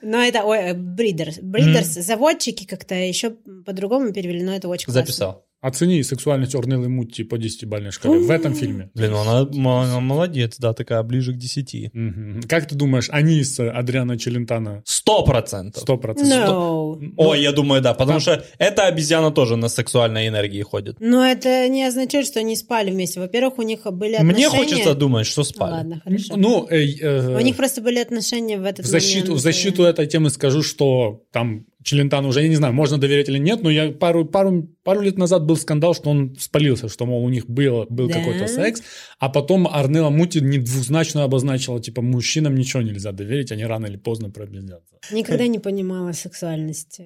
Но это ой, Бридерс. Бридерс, заводчики как-то еще по-другому перевели, но это очень. Записал. Оцени сексуальность Орнеллы Мутти по 10-бальной шкале в этом фильме. Блин, ну она, она молодец, да, такая ближе к 10. Мгм. Как ты думаешь, они с Адриана Челентано Сто процентов. 100%? No. Ой, я думаю, да, потому что эта обезьяна тоже на сексуальной энергии ходит. Но это не означает, что они спали вместе. Во-первых, у них были Мне отношения... хочется думать, что спали. Ладно, хорошо. Ну, э, э, У них просто были отношения в этот в защиту, момент. в защиту этой темы скажу, что там Челентано уже, я не знаю, можно доверять или нет, но я пару, пару, пару лет назад был скандал, что он спалился, что, мол, у них был, был Да? какой-то секс, а потом Арнелла Мути недвузначно обозначила, типа, мужчинам ничего нельзя доверить, они рано или поздно пробездятся. Никогда не понимала сексуальность.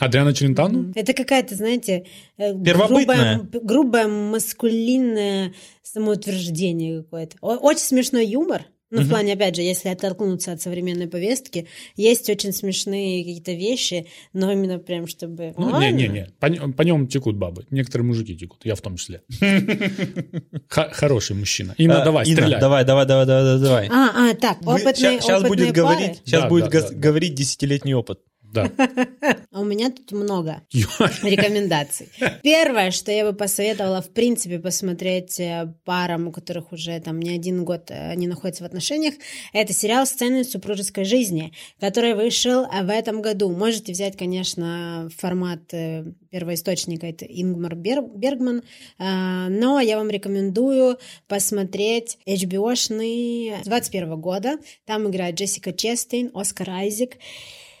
Адриана Челентано? Это какая-то, знаете, э, грубое, грубое маскулинное самоутверждение какое-то. Очень смешной юмор. Ну, в плане, опять же, если оттолкнуться от современной повестки, есть очень смешные какие-то вещи, но именно прям чтобы... Ну, не-не-не, по, по нем текут бабы. Некоторые мужики текут, я в том числе. Хороший мужчина. Инна, А, давай, стреляй. давай, давай, давай, давай, давай. А, а, так, опытные, сейчас будет говорить, сейчас будет говорить десятилетний опыт. Да. А у меня тут много рекомендаций. Первое, что я бы посоветовала, в принципе, посмотреть э, парам, у которых уже там не один год э, они находятся в отношениях, это сериал «Сцены супружеской жизни», который вышел э, в этом году. Можете взять, конечно, формат первоисточника, это Ингмар Бер- Бергман, но я вам рекомендую посмотреть HBO-шный 21 года. Там играет Джессика Честейн, Оскар Айзек.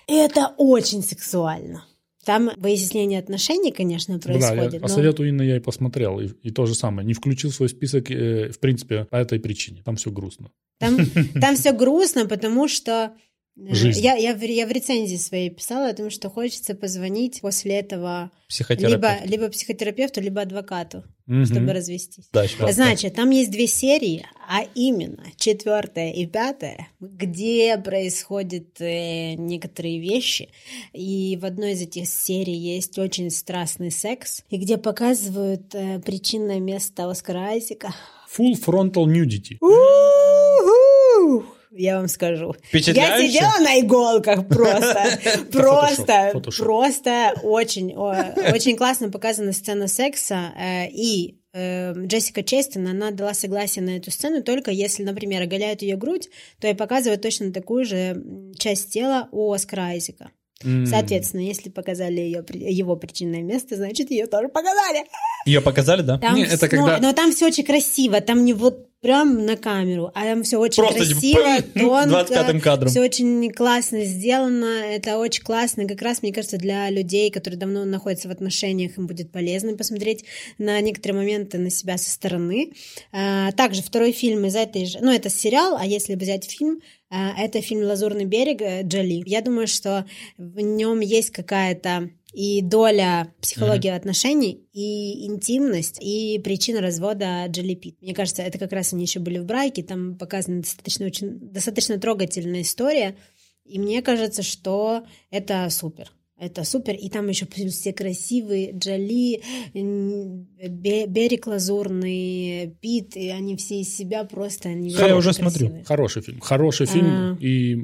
И это очень сексуально. Там выяснение отношений, конечно, Да, я, происходит. по но- совету Инны я и посмотрел. И, и то же самое. Не включил в свой список, э, в принципе, по этой причине. Там все грустно. Там, [laughs] там все грустно, потому что Жизнь. я, я, в, я в рецензии своей писала о том, что хочется позвонить после этого либо, либо психотерапевту, либо адвокату, Мгм. чтобы развестись. Да. Значит, там есть две серии, а именно четвертая и пятая, где происходят э, некоторые вещи. И в одной из этих серий есть очень страстный секс, и где показывают э, причинное место Оскара Айзека. Full frontal nudity. У-ху! Я вам скажу. Я сидела на иголках просто. [laughs] Просто, просто очень, очень классно показана сцена секса. э, И э, Джессика Честин, она дала согласие на эту сцену только если, например, оголяют ее грудь, то и показывают точно такую же часть тела у Оскара Айзека. Соответственно, если показали ее, его причинное место, значит, ее тоже показали. Ее показали, да? Там Не, это когда- но, но там все очень красиво, там не вот прям на камеру, а там все очень Просто типа, красиво, пым, тонко, 25-м кадром. все очень классно сделано, это очень классно, как раз, мне кажется, для людей, которые давно находятся в отношениях, им будет полезно посмотреть на некоторые моменты на себя со стороны. А, также второй фильм из этой же, ну, это сериал, а если взять фильм, а, это фильм «Лазурный берег» Джоли. Я думаю, что в нем есть какая-то и доля психологии отношений, и интимность, и причина развода Джоли Питт. Мне кажется, это как раз они еще были в браке, там показана достаточно, очень, достаточно трогательная история, и мне кажется, что это супер. Это супер. И там еще плюс все красивые. Джоли, Берег Лазурный, Пит. И они все из себя просто... Они Я уже красивые. смотрю. Хороший фильм. Хороший фильм. А. И,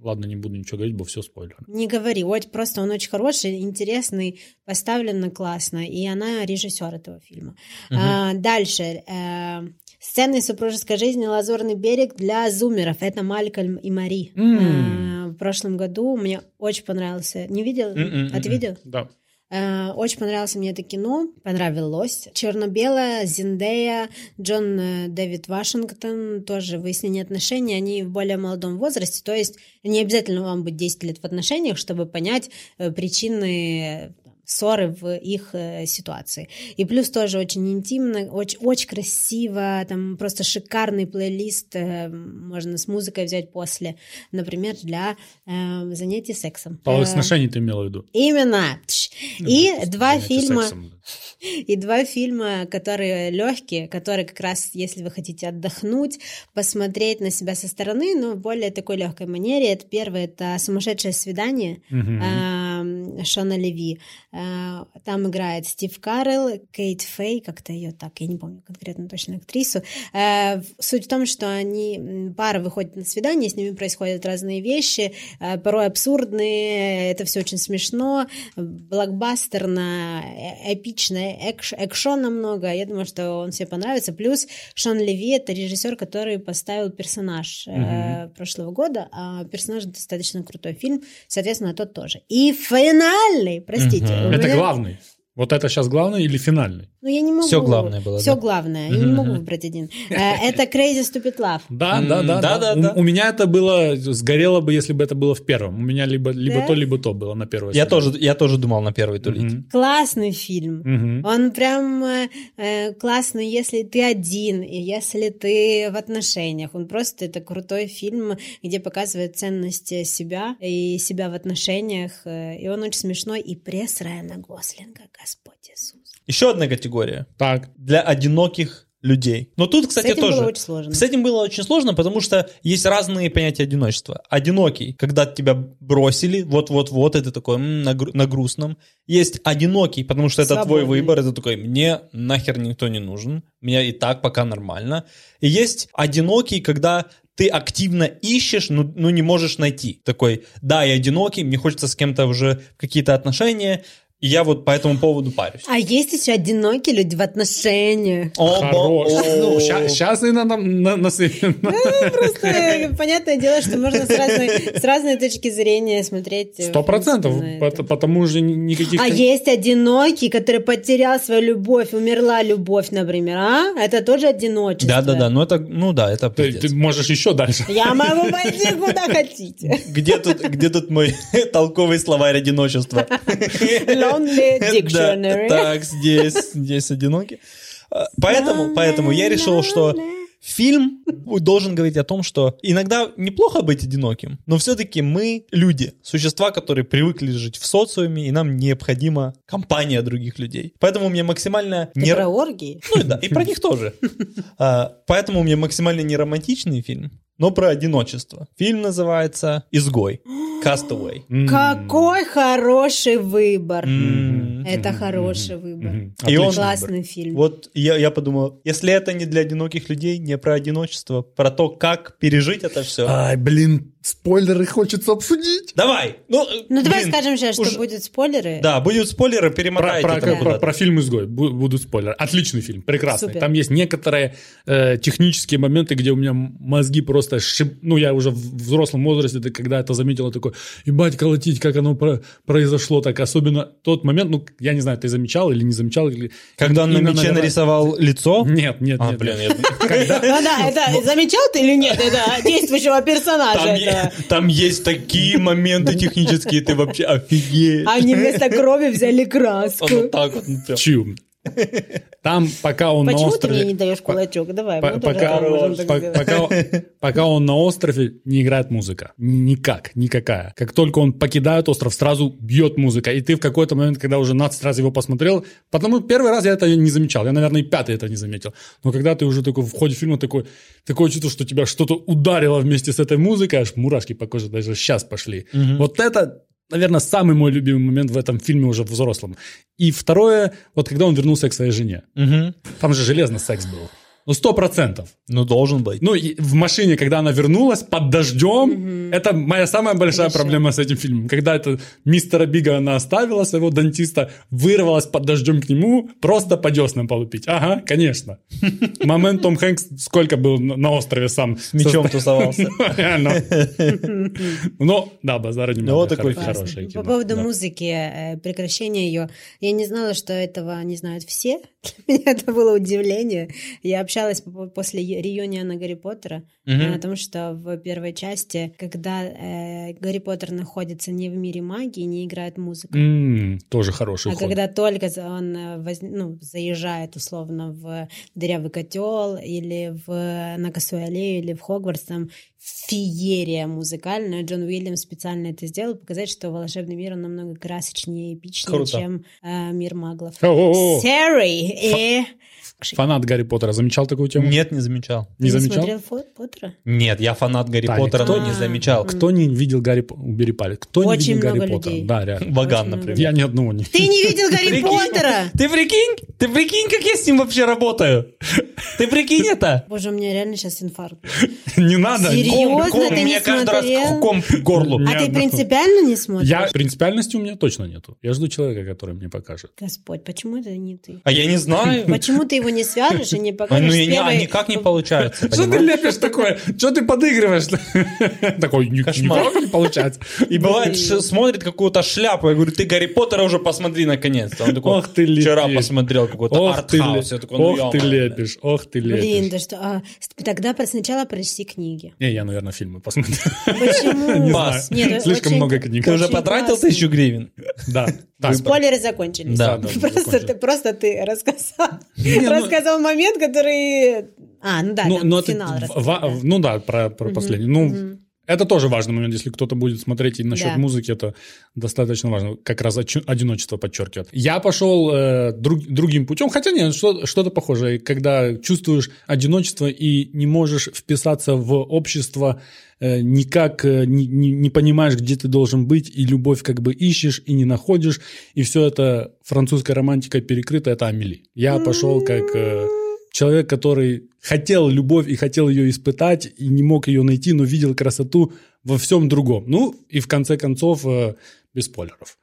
ладно, не буду ничего говорить, бо все спойлер. Не говори, вот просто он очень хороший, интересный, поставлен классно, и она режиссер этого фильма. А, дальше. э, сцены супружеской жизни «Лазурный берег» для зумеров. Это Малькольм и Мари. М. А, в прошлом году мне очень понравился. Не видел? М-м-м. А ты видел? Да. Э, Очень понравилось мне это кино, понравилось. Черно-белое, Зиндея, Джон э, Дэвид Вашингтон, тоже выяснение отношений, они в более молодом возрасте, то есть не обязательно вам быть 10 лет в отношениях, чтобы понять э, причины ссоры в их э, ситуации. И плюс тоже очень интимно, очень, очень красиво, там просто шикарный плейлист, э, можно с музыкой взять после, например, для э, занятий сексом. Половых Э, сношений ты имела в виду? Именно. И Ну, два фильма, сексом. И два фильма, которые легкие, которые как раз, если вы хотите отдохнуть, посмотреть на себя со стороны, но в более такой легкой манере. Это первое, это «Сумасшедшее свидание». А, Шона Леви. Э, Там играет Стив Карелл, Кейт Фей, как-то ее так, я не помню конкретно точно актрису. В- Суть в том, что они, пара выходит на свидание, с ними происходят разные вещи, э, порой абсурдные, это все очень смешно, блокбастерно, э- эпично, экш- экшона много, я думаю, что он всем понравится. Плюс Шон Леви — это режиссер, который поставил персонаж э, прошлого года, а персонаж достаточно крутой фильм, соответственно, тот тоже. И финальный, простите. Мгм. у Это меня- главный. Вот это сейчас главный или финальный? Ну, я не могу. Всё главное было, Все да? главное. Я не могу выбрать один. Э, Это Crazy Stupid Love. Да, да, да, да, да, У- да. У, меня это было, сгорело бы, если бы это было в первом. У меня либо, либо то, либо то было на первой. Я тоже, я тоже думал на первый тулить. Классный фильм. Он прям э, э, классный, если ты один, и если ты в отношениях. Он просто это крутой фильм, где показывает ценность себя и себя в отношениях. И он очень смешной. И пресс Райана Гослинга, Господь Иисус. Еще одна категория. Так. Для одиноких людей. Но тут, кстати, С этим тоже... было очень сложно. С этим было очень сложно, потому что есть разные понятия одиночества. Одинокий, когда тебя бросили, вот-вот-вот, это такой м, на, гру- на грустном. Есть одинокий, потому что это твой Свободный. выбор, это такой, мне нахер никто не нужен, меня и так пока нормально. И есть одинокий, когда ты активно ищешь, но, но не можешь найти. Такой, да, я одинокий, мне хочется с кем-то уже в какие-то отношения, и я вот по этому поводу парюсь. А есть еще одинокие люди в отношениях. О, Хорош. Ну, о. сейчас и на, на, на, на свете. Просто э, понятное дело, что можно с разной, с разной точки зрения смотреть. э, Сто процентов. Потому что никаких... А есть одинокий, который потерял свою любовь, умерла любовь, например, а? Это тоже одиночество. Да-да-да, ну это, ну да, это ты можешь еще дальше. Я могу пойти куда хотите. Где тут, где тут мой [laughs] толковый словарь одиночества? Lonely [laughs] Dictionary. так, здесь, здесь одиноки. А, Поэтому, поэтому я решил, что фильм должен говорить о том, что иногда неплохо быть одиноким, но все-таки мы люди, существа, которые привыкли жить в социуме, и нам необходима компания других людей. Поэтому мне максимально Ты не... про оргии? Ну и да, и про них тоже. А, Поэтому у меня максимально не романтичный фильм, но про одиночество. Фильм называется «Изгой». Castaway. Какой хороший выбор. Это хороший выбор. И он- Классный фильм. Вот я, я подумал, если это не для одиноких людей, не про одиночество, про то, как пережить это все. Ай, блин, спойлеры хочется обсудить. Давай! Ну, Ну, давай блин, скажем сейчас, что уже- будут спойлеры. Да, будут спойлеры, Про, перемотайте про- про- куда-то. про фильм «Изгой» бу- будут спойлеры. Отличный фильм, прекрасный. Супер. Там есть некоторые э, технические моменты, где у меня мозги просто... шип- Ну, я уже в взрослом возрасте, когда это заметил, я такой, ебать, колотить, как оно про- произошло. Так особенно тот момент, ну, я не знаю, ты замечал или не замечал. или- Когда он на мече наверное- нарисовал лицо. Нет, нет, А, нет. блин, нет. я- [laughs] Когда... Ну да, это замечал ты или нет? Это действующего персонажа. [laughs] Там, есть такие моменты технические, ты вообще офигеешь. Они вместо крови взяли краску. Вот так вот. ну, прям. Чью? Там, пока он на Почему ты острове... мне не даешь кулачок? Давай, По- мы пока, по- пока- пока он на острове, не играет музыка. Никак, никакая. Как только он покидает остров, сразу бьет музыка. И ты в какой-то момент, когда уже 15 раз его посмотрел, потому первый раз я это не замечал. Я, наверное, и пятый это не заметил. Но когда ты уже такой в ходе фильма такой, такое чувство, что тебя что-то ударило вместе с этой музыкой, аж мурашки по коже даже сейчас пошли. Вот это наверное, самый мой любимый момент в этом фильме уже взрослом. И второе, вот когда он вернулся к своей жене. Мгм. Там же железно секс был. Ну, сто процентов. Ну, должен быть. Ну, и в машине, когда она вернулась под дождем, это моя самая большая Хорошо. проблема с этим фильмом. Когда это мистера Бига она оставила, своего дантиста, вырвалась под дождем к нему, просто по деснам полупить. Ага, конечно. [laughs] Момент Том Хэнкс сколько был на острове сам. С мечом тусовался. [laughs] Реально. [laughs] Ну, да, базара не Ну, вот такой Хоро- фильм. хорошее По поводу музыки, э, прекращения ее, я не знала, что этого не знают все. Для меня это было удивление. Я общалась по- после реюниона Гарри Поттера Мгм. о том, что в первой части, когда э, Гарри Поттер находится не в мире магии, не играет музыка. М, Тоже хороший А ход. когда только он э, воз- ну, заезжает условно в дырявый котел или в на Косую аллею или в Хогвартс, там феерия музыкальная. Джон Уильямс специально это сделал, показать, что волшебный мир он намного красочнее и эпичнее, Круто. чем э, мир маглов. О-о-о. И... Фанат Гарри Поттера. Замечал такую тему? Нет, не замечал. Не Ты замечал? смотрел Фо- Поттера? Нет, я фанат Гарри Таня, Поттера, кто но не не- замечал. Кто не видел Гарри По- Убери палец. Кто не Очень видел Гарри Поттера? людей. Да, реально. Ваган, Очень например. Я ни одного не Ты не видел Гарри Поттера? Ты прикинь? Ты прикинь, как я с ним вообще работаю? Ты прикинь это? Боже, у меня реально сейчас инфаркт. Не надо. Серьезно? Ты не мне каждый раз смотрел? ком к горлу. А ты принципиально не смотришь? Я принципиальности у меня точно нету. Я жду человека, который мне покажет. Господь, почему это не ты? А я не знаю. Почему ты его не свяжешь и не А, покажешь Ну, не- а никак не получается. Что ты лепишь такое? Что ты подыгрываешь? [laughs] Такой, никак не получается. И бывает, смотрит какую-то шляпу, я говорю, ты Гарри Поттера уже посмотри наконец-то. Он такой, Ох ты вчера посмотрел какой-то Ох ты, артхаус. ну, ох ты ё-моё. лепишь, ох ты Блин, лепишь. да что? а, тогда сначала прочти книги. Не, я, наверное, фильмы посмотрю. Почему? [laughs] Не Слишком много книг. Ты уже потратил тысячу гривен? Да. Так, Спойлеры закончились. Да, да, Просто ты, просто ты рассказал, ну- рассказал момент, который... А, ну да, Ну, там ну, это финал в- ва- да. ну да, про, про последний. Ну, это тоже важный момент, если кто-то будет смотреть и насчет Да. музыки, это достаточно важно. Как раз одиночество подчеркивает. Я пошел э, друг- другим путем, хотя нет, что, что-то похожее. Когда чувствуешь одиночество и не можешь вписаться в общество, э, никак э, не, не- не понимаешь, где ты должен быть, и любовь как бы ищешь и не находишь, и все это французская романтика перекрыто, это Амели. Я пошел как... э, человек, который хотел любовь и хотел ее испытать, и не мог ее найти, но видел красоту во всем другом. Ну, и в конце концов, э, без спойлеров.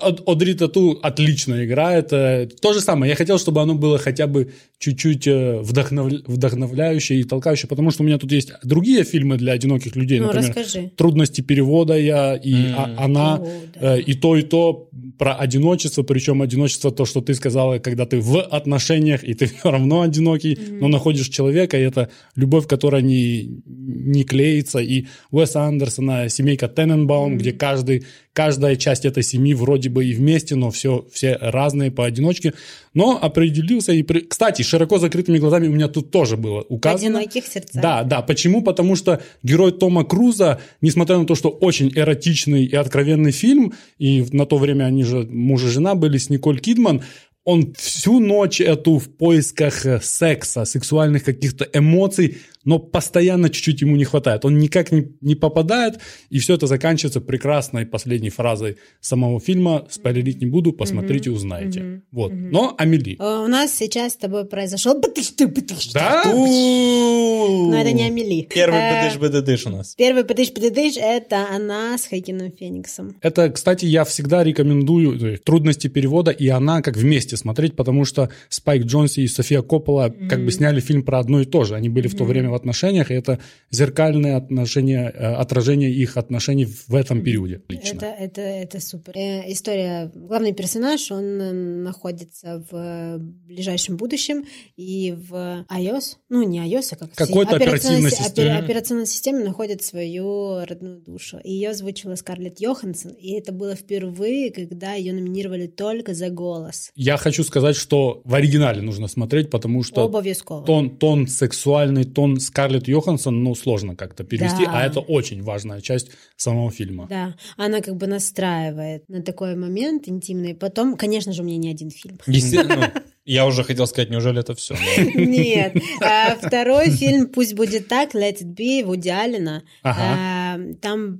Од- Одри Тату отлично играет. э, То же самое. Я хотел, чтобы оно было хотя бы чуть-чуть э, вдохновля- вдохновляющее и толкающее, потому что у меня тут есть другие фильмы для одиноких людей. Ну, например, расскажи. трудности перевода я и а- она О, да. э, и то и то про одиночество, причем одиночество то, что ты сказала, когда ты в отношениях и ты [laughs] все равно одинокий, но находишь человека, и это любовь, которая не не клеится. И Уэса Андерсона семейка Тененбаум, где каждый каждая часть этой семьи вроде бы и вместе, но все все разные поодиночке. Но определился и при- кстати широко закрытыми глазами у меня тут тоже было указано. одиноких сердцах. Да, да. Почему? Потому что герой Тома Круза, несмотря на то, что очень эротичный и откровенный фильм, и на то время они же муж и жена были с Николь Кидман, он всю ночь эту в поисках э, секса, сексуальных каких-то эмоций, но постоянно чуть-чуть ему не хватает. Он никак не, не попадает, и все это заканчивается прекрасной последней фразой самого фильма. Спойлерить не буду, посмотрите, узнаете. Вот. Но Амели. Э, У нас сейчас с тобой произошел... бытыш-ты, бытыш-ты. Да? Но это не Амели. Первый Э, бдыш-бдыш у нас. Первый пытыш-пытыш это она с Хакином Фениксом. Это, кстати, я всегда рекомендую трудности перевода и она как вместе смотреть, потому что Спайк Джонси и София Коппола как бы сняли фильм про одно и то же. Они были в то время в отношениях, и это зеркальное отношение, э, отражение их отношений в этом периоде. Лично. Это, это, это супер. Э, история, главный персонаж, он э, находится в ближайшем будущем и в iOS, ну не iOS, а как Какой-то оперативной си- системе. опера- операционной системе находит свою родную душу. И ее озвучила Скарлетт Йоханссон, и это было впервые, когда ее номинировали только за голос. Я хочу сказать, что в оригинале нужно смотреть, потому что Обовязково. тон, тон сексуальный, тон Скарлетт Йоханссон, ну, сложно как-то перевести, Да. а это очень важная часть самого фильма. Да, она как бы настраивает на такой момент интимный. Потом, конечно же, у меня не один фильм. Естественно. [laughs] Я уже хотел сказать, неужели это все? Нет. А Второй фильм «Пусть будет так», «Let it be» Вуди Аллена. Ага. А, Там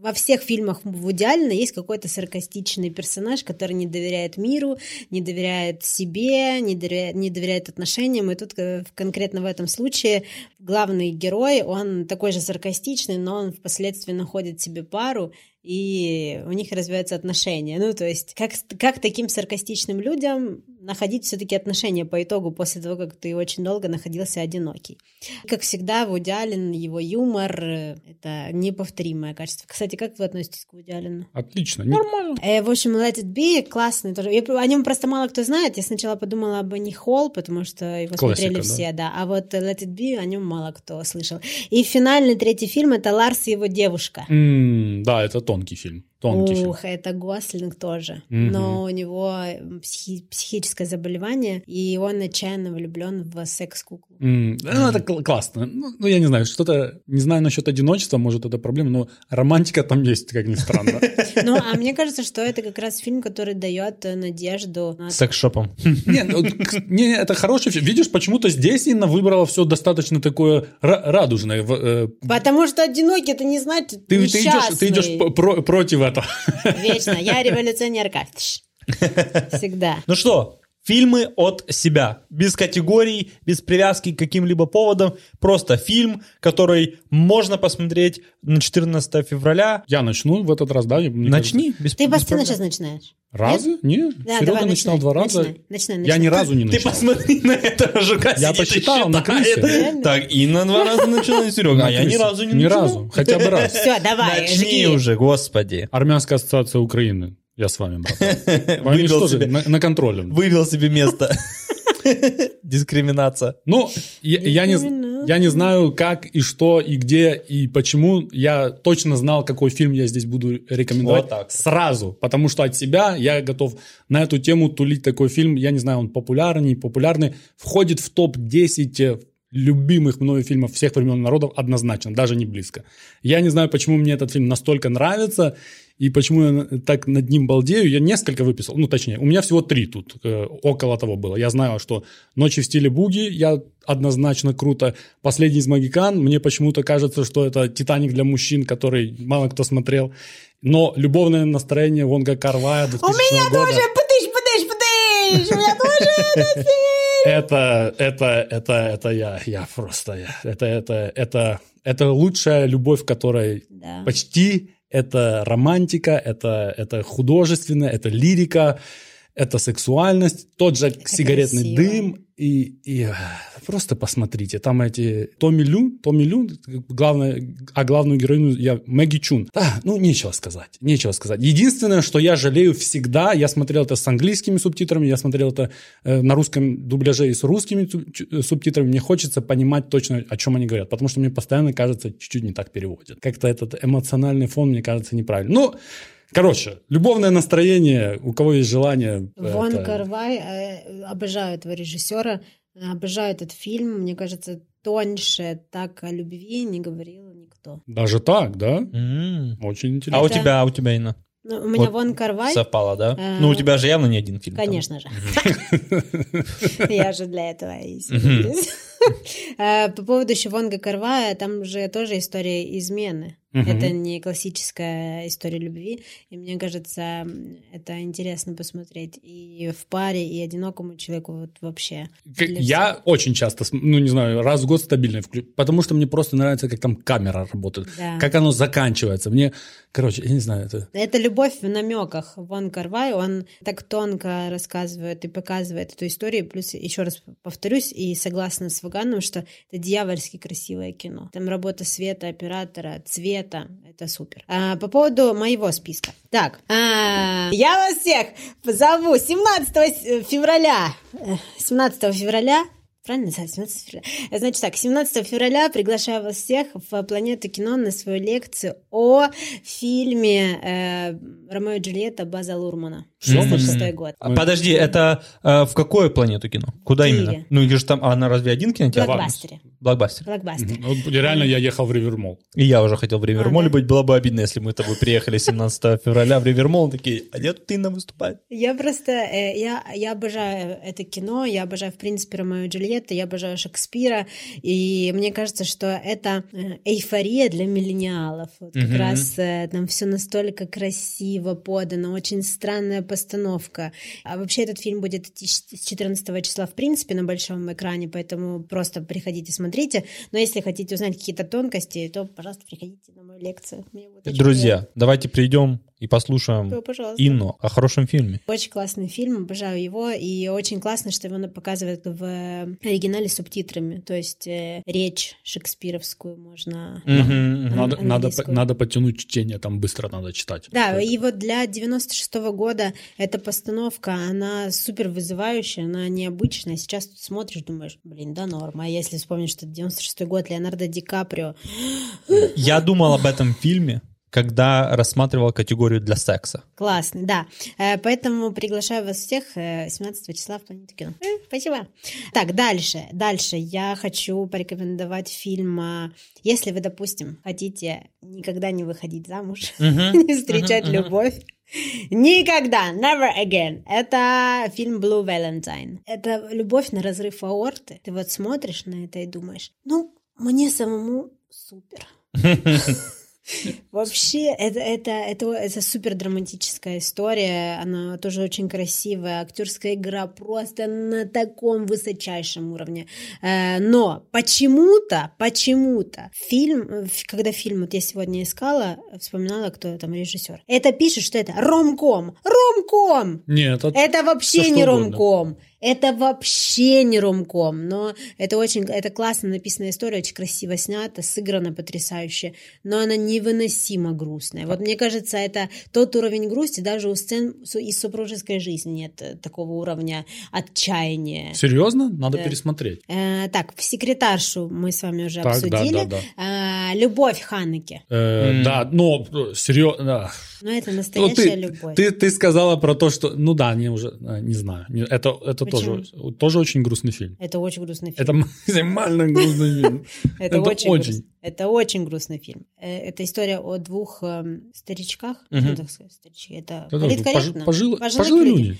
во всех фильмах Вуди Аллена есть какой-то саркастичный персонаж, который не доверяет миру, не доверяет себе, не доверяет, не доверяет отношениям. И тут э, конкретно в этом случае главный герой, он такой же саркастичный, но он впоследствии находит себе пару, и у них развиваются отношения. Ну, то есть, как, как таким саркастичным людям находить все-таки отношения по итогу после того, как ты очень долго находился одинокий. Как всегда, Вуди Аллен, его юмор э, — это неповторимое качество. Кстати, как вы относитесь к Вуди Аллену? Отлично. Нормально. Э, в общем, Let It Be классный тоже. Я- о нем просто мало кто знает. Я сначала подумала об Анни Холл, потому что его Классика, смотрели да. все, да. А вот Let It Be о нем мало кто слышал. И финальный третий фильм — это Ларс и его девушка. М, да, это тонкий фильм. Тонкий фильм. Ух, это Гослинг тоже. Мгм. Но у него психи- психическое заболевание, и он отчаянно влюблен в секс-куклу. М, Ну, это кл- классно. Ну, ну, я не знаю, что-то... Не знаю насчет одиночества, может, это проблема, но романтика там есть, как ни странно. [laughs] Ну, а мне кажется, что это как раз фильм, который дает надежду на Секс-шопом. [laughs] Не, ну, не, это хороший фильм. Видишь, почему-то здесь Инна выбрала все достаточно такое ра- радужное. Э, Потому что одинокий это не значит Ты, идешь, против этого. Вечно. Я революционерка. [laughs] Всегда. Ну что, фильмы от себя. Без категорий, без привязки к каким-либо поводам. Просто фильм, который можно посмотреть на 14 февраля. Я начну в этот раз, да? мне Начни. без- Ты без постоянно сейчас начинаешь. Разы? Нет. Да, Серега давай, начинал начинай, два раза. начинай, начинай, Я начинай. ни разу не Ты начинал. посмотри на этого жука. Я посчитал на крысе. Так, и на два раза начинает Серега. А я ни разу не Ни начинал. разу. Хотя бы раз. Все, давай, Начни уже, господи. Армянская ассоциация Украины. Я с вами, брат. [laughs] Они Выбил что же, себе. на, на контроле. Вывел себе место. [laughs] Дискриминация. Ну, я, я не, я не знаю, как и что, и где, и почему. Я точно знал, какой фильм я здесь буду рекомендовать Вот так. сразу. Потому что от себя я готов на эту тему тулить такой фильм. Я не знаю, он популярный, популярный. Входит в топ-10 любимых мною фильмов всех времен народов однозначно, даже не близко. Я не знаю, почему мне этот фильм настолько нравится, и почему я так над ним балдею. Я несколько выписал, ну, точнее, у меня всего три тут, э, около того было. Я знаю, что «Ночи в стиле буги» я однозначно круто. «Последний из магикан» мне почему-то кажется, что это «Титаник» для мужчин, который мало кто смотрел. Но «Любовное настроение» Вонга Карвая 2000 У меня года. тоже пытыш, пытыш, пытыш. У меня тоже. Это, это, это, это я, я просто, я, это, это, это, это лучшая любовь, которой Да. почти это романтика, это, это художественно, это лирика, это сексуальность, тот же сигаретный красиво. дым и, и э, просто посмотрите, там эти Томми Лю, Томми Лю, главное, а главную героиню я Мэгги Чун. А, ну нечего сказать, нечего сказать. Единственное, что я жалею всегда, я смотрел это с английскими субтитрами, я смотрел это э, на русском дубляже и с русскими э, субтитрами, мне хочется понимать точно, о чем они говорят, потому что мне постоянно кажется, чуть-чуть не так переводят. Как-то этот эмоциональный фон, мне кажется, неправильно. Ну, короче, любовное настроение, у кого есть желание... Вон это- Карвай, э, обожаю этого режиссера, обожаю этот фильм. Мне кажется, тоньше так о любви не говорил никто. Даже так, да? М. Очень А интересно. у Это- тебя, а у тебя, Инна? Ну, у меня Вот Вон Карвай, Совпало, да? Э, Ну, у тебя же явно не один фильм. там. конечно же. [laughs] Я же для этого и. Э, По поводу еще Вонга Карвая, там же тоже история измены. Мгм. Это не классическая история любви. И мне кажется, это интересно посмотреть и в паре, и одинокому человеку вот вообще. Я очень часто, ну не знаю, раз в год стабильно включу, потому что мне просто нравится, как там камера работает, Да. как оно заканчивается. Мне, короче, я не знаю, это... Это любовь в намеках. Вон Карвай, он так тонко рассказывает и показывает эту историю. Плюс, еще раз повторюсь, и согласна с Ваганом, что это дьявольски красивое кино. Там работа света, оператора, цвета. Это супер. А, по поводу моего списка. Так, а, я вас всех позову 17 с- февраля. э, 17 февраля Правильно называется? 17 февраля. Значит так, 17 февраля приглашаю вас всех в «Планету кино» на свою лекцию о фильме э, «Ромео и Джульетта» База Лурмана. Всё, 66 год. А, Подожди, это э, в какую планету кино? Куда Киеве. именно? Ну, или же там, а она разве один кинотеатр? блокбастере. Блокбастер. Блокбастер. Ну, реально я ехал в Ривермол. И я уже хотел в Ривермоле А, да? быть. Было бы обидно, если мы с тобой приехали 17 февраля в Ривермол, такие, а где тут Инна выступает? Я просто, э, я, я обожаю это кино, я обожаю, в принципе, Ромео и Джульетта, я обожаю Шекспира, и мне кажется, что это э, эйфория для миллениалов. Вот как Мгм. раз э, там все настолько красиво подано, очень странная постановка. А вообще этот фильм будет с с 14 числа, в принципе, на большом экране, поэтому просто приходите, смотрите. Но если хотите узнать какие-то тонкости, то, пожалуйста, приходите на мою лекцию. Мне будет очень Друзья, давайте придем и послушаем Да, пожалуйста. Инну о хорошем фильме. Очень классный фильм, обожаю его, и очень классно, что его показывают в оригинале с субтитрами, то есть э, речь шекспировскую можно... Мгм. Надо, надо, надо подтянуть чтение, там быстро надо читать. Да, и вот для 96 года эта постановка, она супер вызывающая, она необычная. Сейчас тут смотришь, думаешь, блин, да норм. А если вспомнить, что это 96 год, Леонардо Ди Каприо, Я думал об этом фильме когда рассматривал категорию для секса. Классно, да. Э, Поэтому приглашаю вас всех э, 17 числа в Планету кино. Э, Спасибо. Так, дальше. Дальше я хочу порекомендовать фильм а, «Если вы, допустим, хотите никогда не выходить замуж, [laughs] не встречать любовь». Никогда, never again. Это фильм Blue Valentine. Это любовь на разрыв аорты. Ты вот смотришь на это и думаешь, ну, мне самому супер. [laughs] [laughs] Вообще, это, это, это, это супер драматическая история. Она тоже очень красивая. Актерская игра просто на таком высочайшем уровне. Э, Но почему-то, почему-то фильм, э, когда фильм, вот я сегодня искала, вспоминала, кто там режиссер. Это пишет, что это ромком. Ромком! Нет, это, Это вообще не что угодно. Это вообще не ромком, но это очень, это классно написанная история, очень красиво снята, сыграна потрясающе, но она невыносимо грустная. Вот мне кажется, это тот уровень грусти, даже у сцен из супружеской жизни нет э, такого уровня отчаяния. Серьезно? Надо Да. пересмотреть. Э, так, в секретаршу мы с вами уже Так, да, обсудили. да, А, любовь Ханеке. Э, Да, но серьезно. Ну, это Ну, настоящая ты, любовь. ты, ты сказала про то, что... Ну да, не уже... э, Не знаю. Это, это тоже, тоже очень грустный фильм. Это очень грустный фильм. Это [laughs] максимально грустный фильм. [laughs] Это, очень, Это очень грустный фильм. Э, Это история о двух эм, старичках. Ну, старички. Это политкорректно. Пожилые Пожилые люди.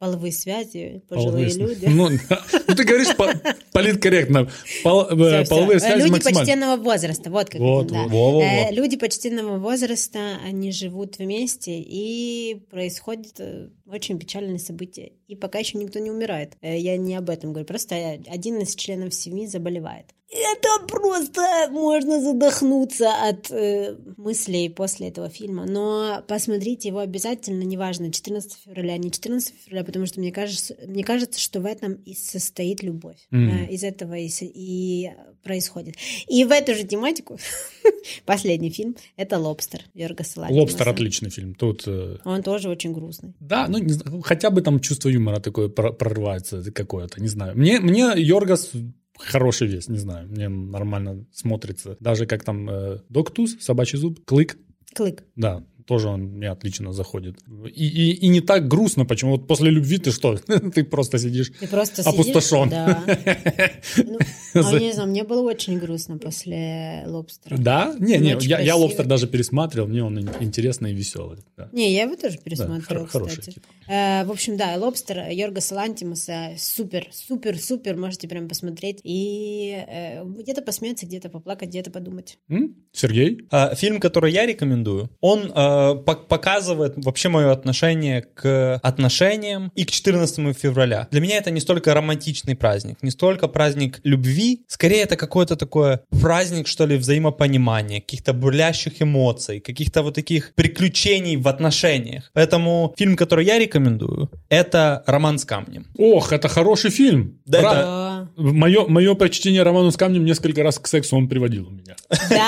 Половые связи, пожилые Половые- люди. Ну, да. Ну, ты говоришь по- политкорректно. Пол- э, всё. Половые Э, связи Люди максимально. почтенного возраста, вот как Вот, это, да. вот. Во-во-во. Э, Люди почтенного возраста, они живут вместе, и происходит очень печальное событие. И пока еще никто не умирает. Я не об этом говорю, просто один из членов семьи заболевает. Это просто можно задохнуться от э, мыслей после этого фильма. Но посмотрите его обязательно, неважно, 14 февраля, не 14 февраля, потому что мне кажется, мне кажется что в этом и состоит любовь. Мгм. Э, Из этого и, и происходит. И в эту же тематику [laughs] последний фильм — это «Лобстер» Йоргаса Лантимаса. Лобстер отличный фильм. Тут э, Он тоже очень грустный. Да, ну не знаю, хотя бы там чувство юмора такое про- прорывается какое-то, не знаю. Мне, мне Йоргас хороший вес, не знаю, мне нормально смотрится. Даже как там э, Доктус, собачий зуб, Клык, Клык. да, тоже он мне отлично заходит. И, и, и не так грустно, почему вот после любви ты что, [laughs] ты просто сидишь Ты просто опустошен. сидишь... Да. Ну, а не знаю, мне было очень грустно после «Лобстера». Да? Не, не, я, я. Лобстер даже пересматривал, мне он ин- интересный и веселый. Да. Не, я его тоже Да, пересмотрела, хор- хороший кстати. Э, в общем, да, «Лобстер» Йоргаса Лантимаса супер, супер, супер, можете прям посмотреть и э, где-то посмеяться, где-то поплакать, где-то подумать. М? Сергей? А, Фильм, который я рекомендую, он э, показывает вообще мое отношение к отношениям и к 14 февраля. Для меня это не столько романтичный праздник, не столько праздник любви, скорее это какой-то такой праздник, что ли, взаимопонимания, каких-то бурлящих эмоций, каких-то вот таких приключений в отношениях. Поэтому фильм, который я рекомендую, это «Роман с камнем». Ох, это хороший фильм. Да, Бра- это-. Мое, мое почтение роману с камнем несколько раз к сексу он приводил у меня. Да?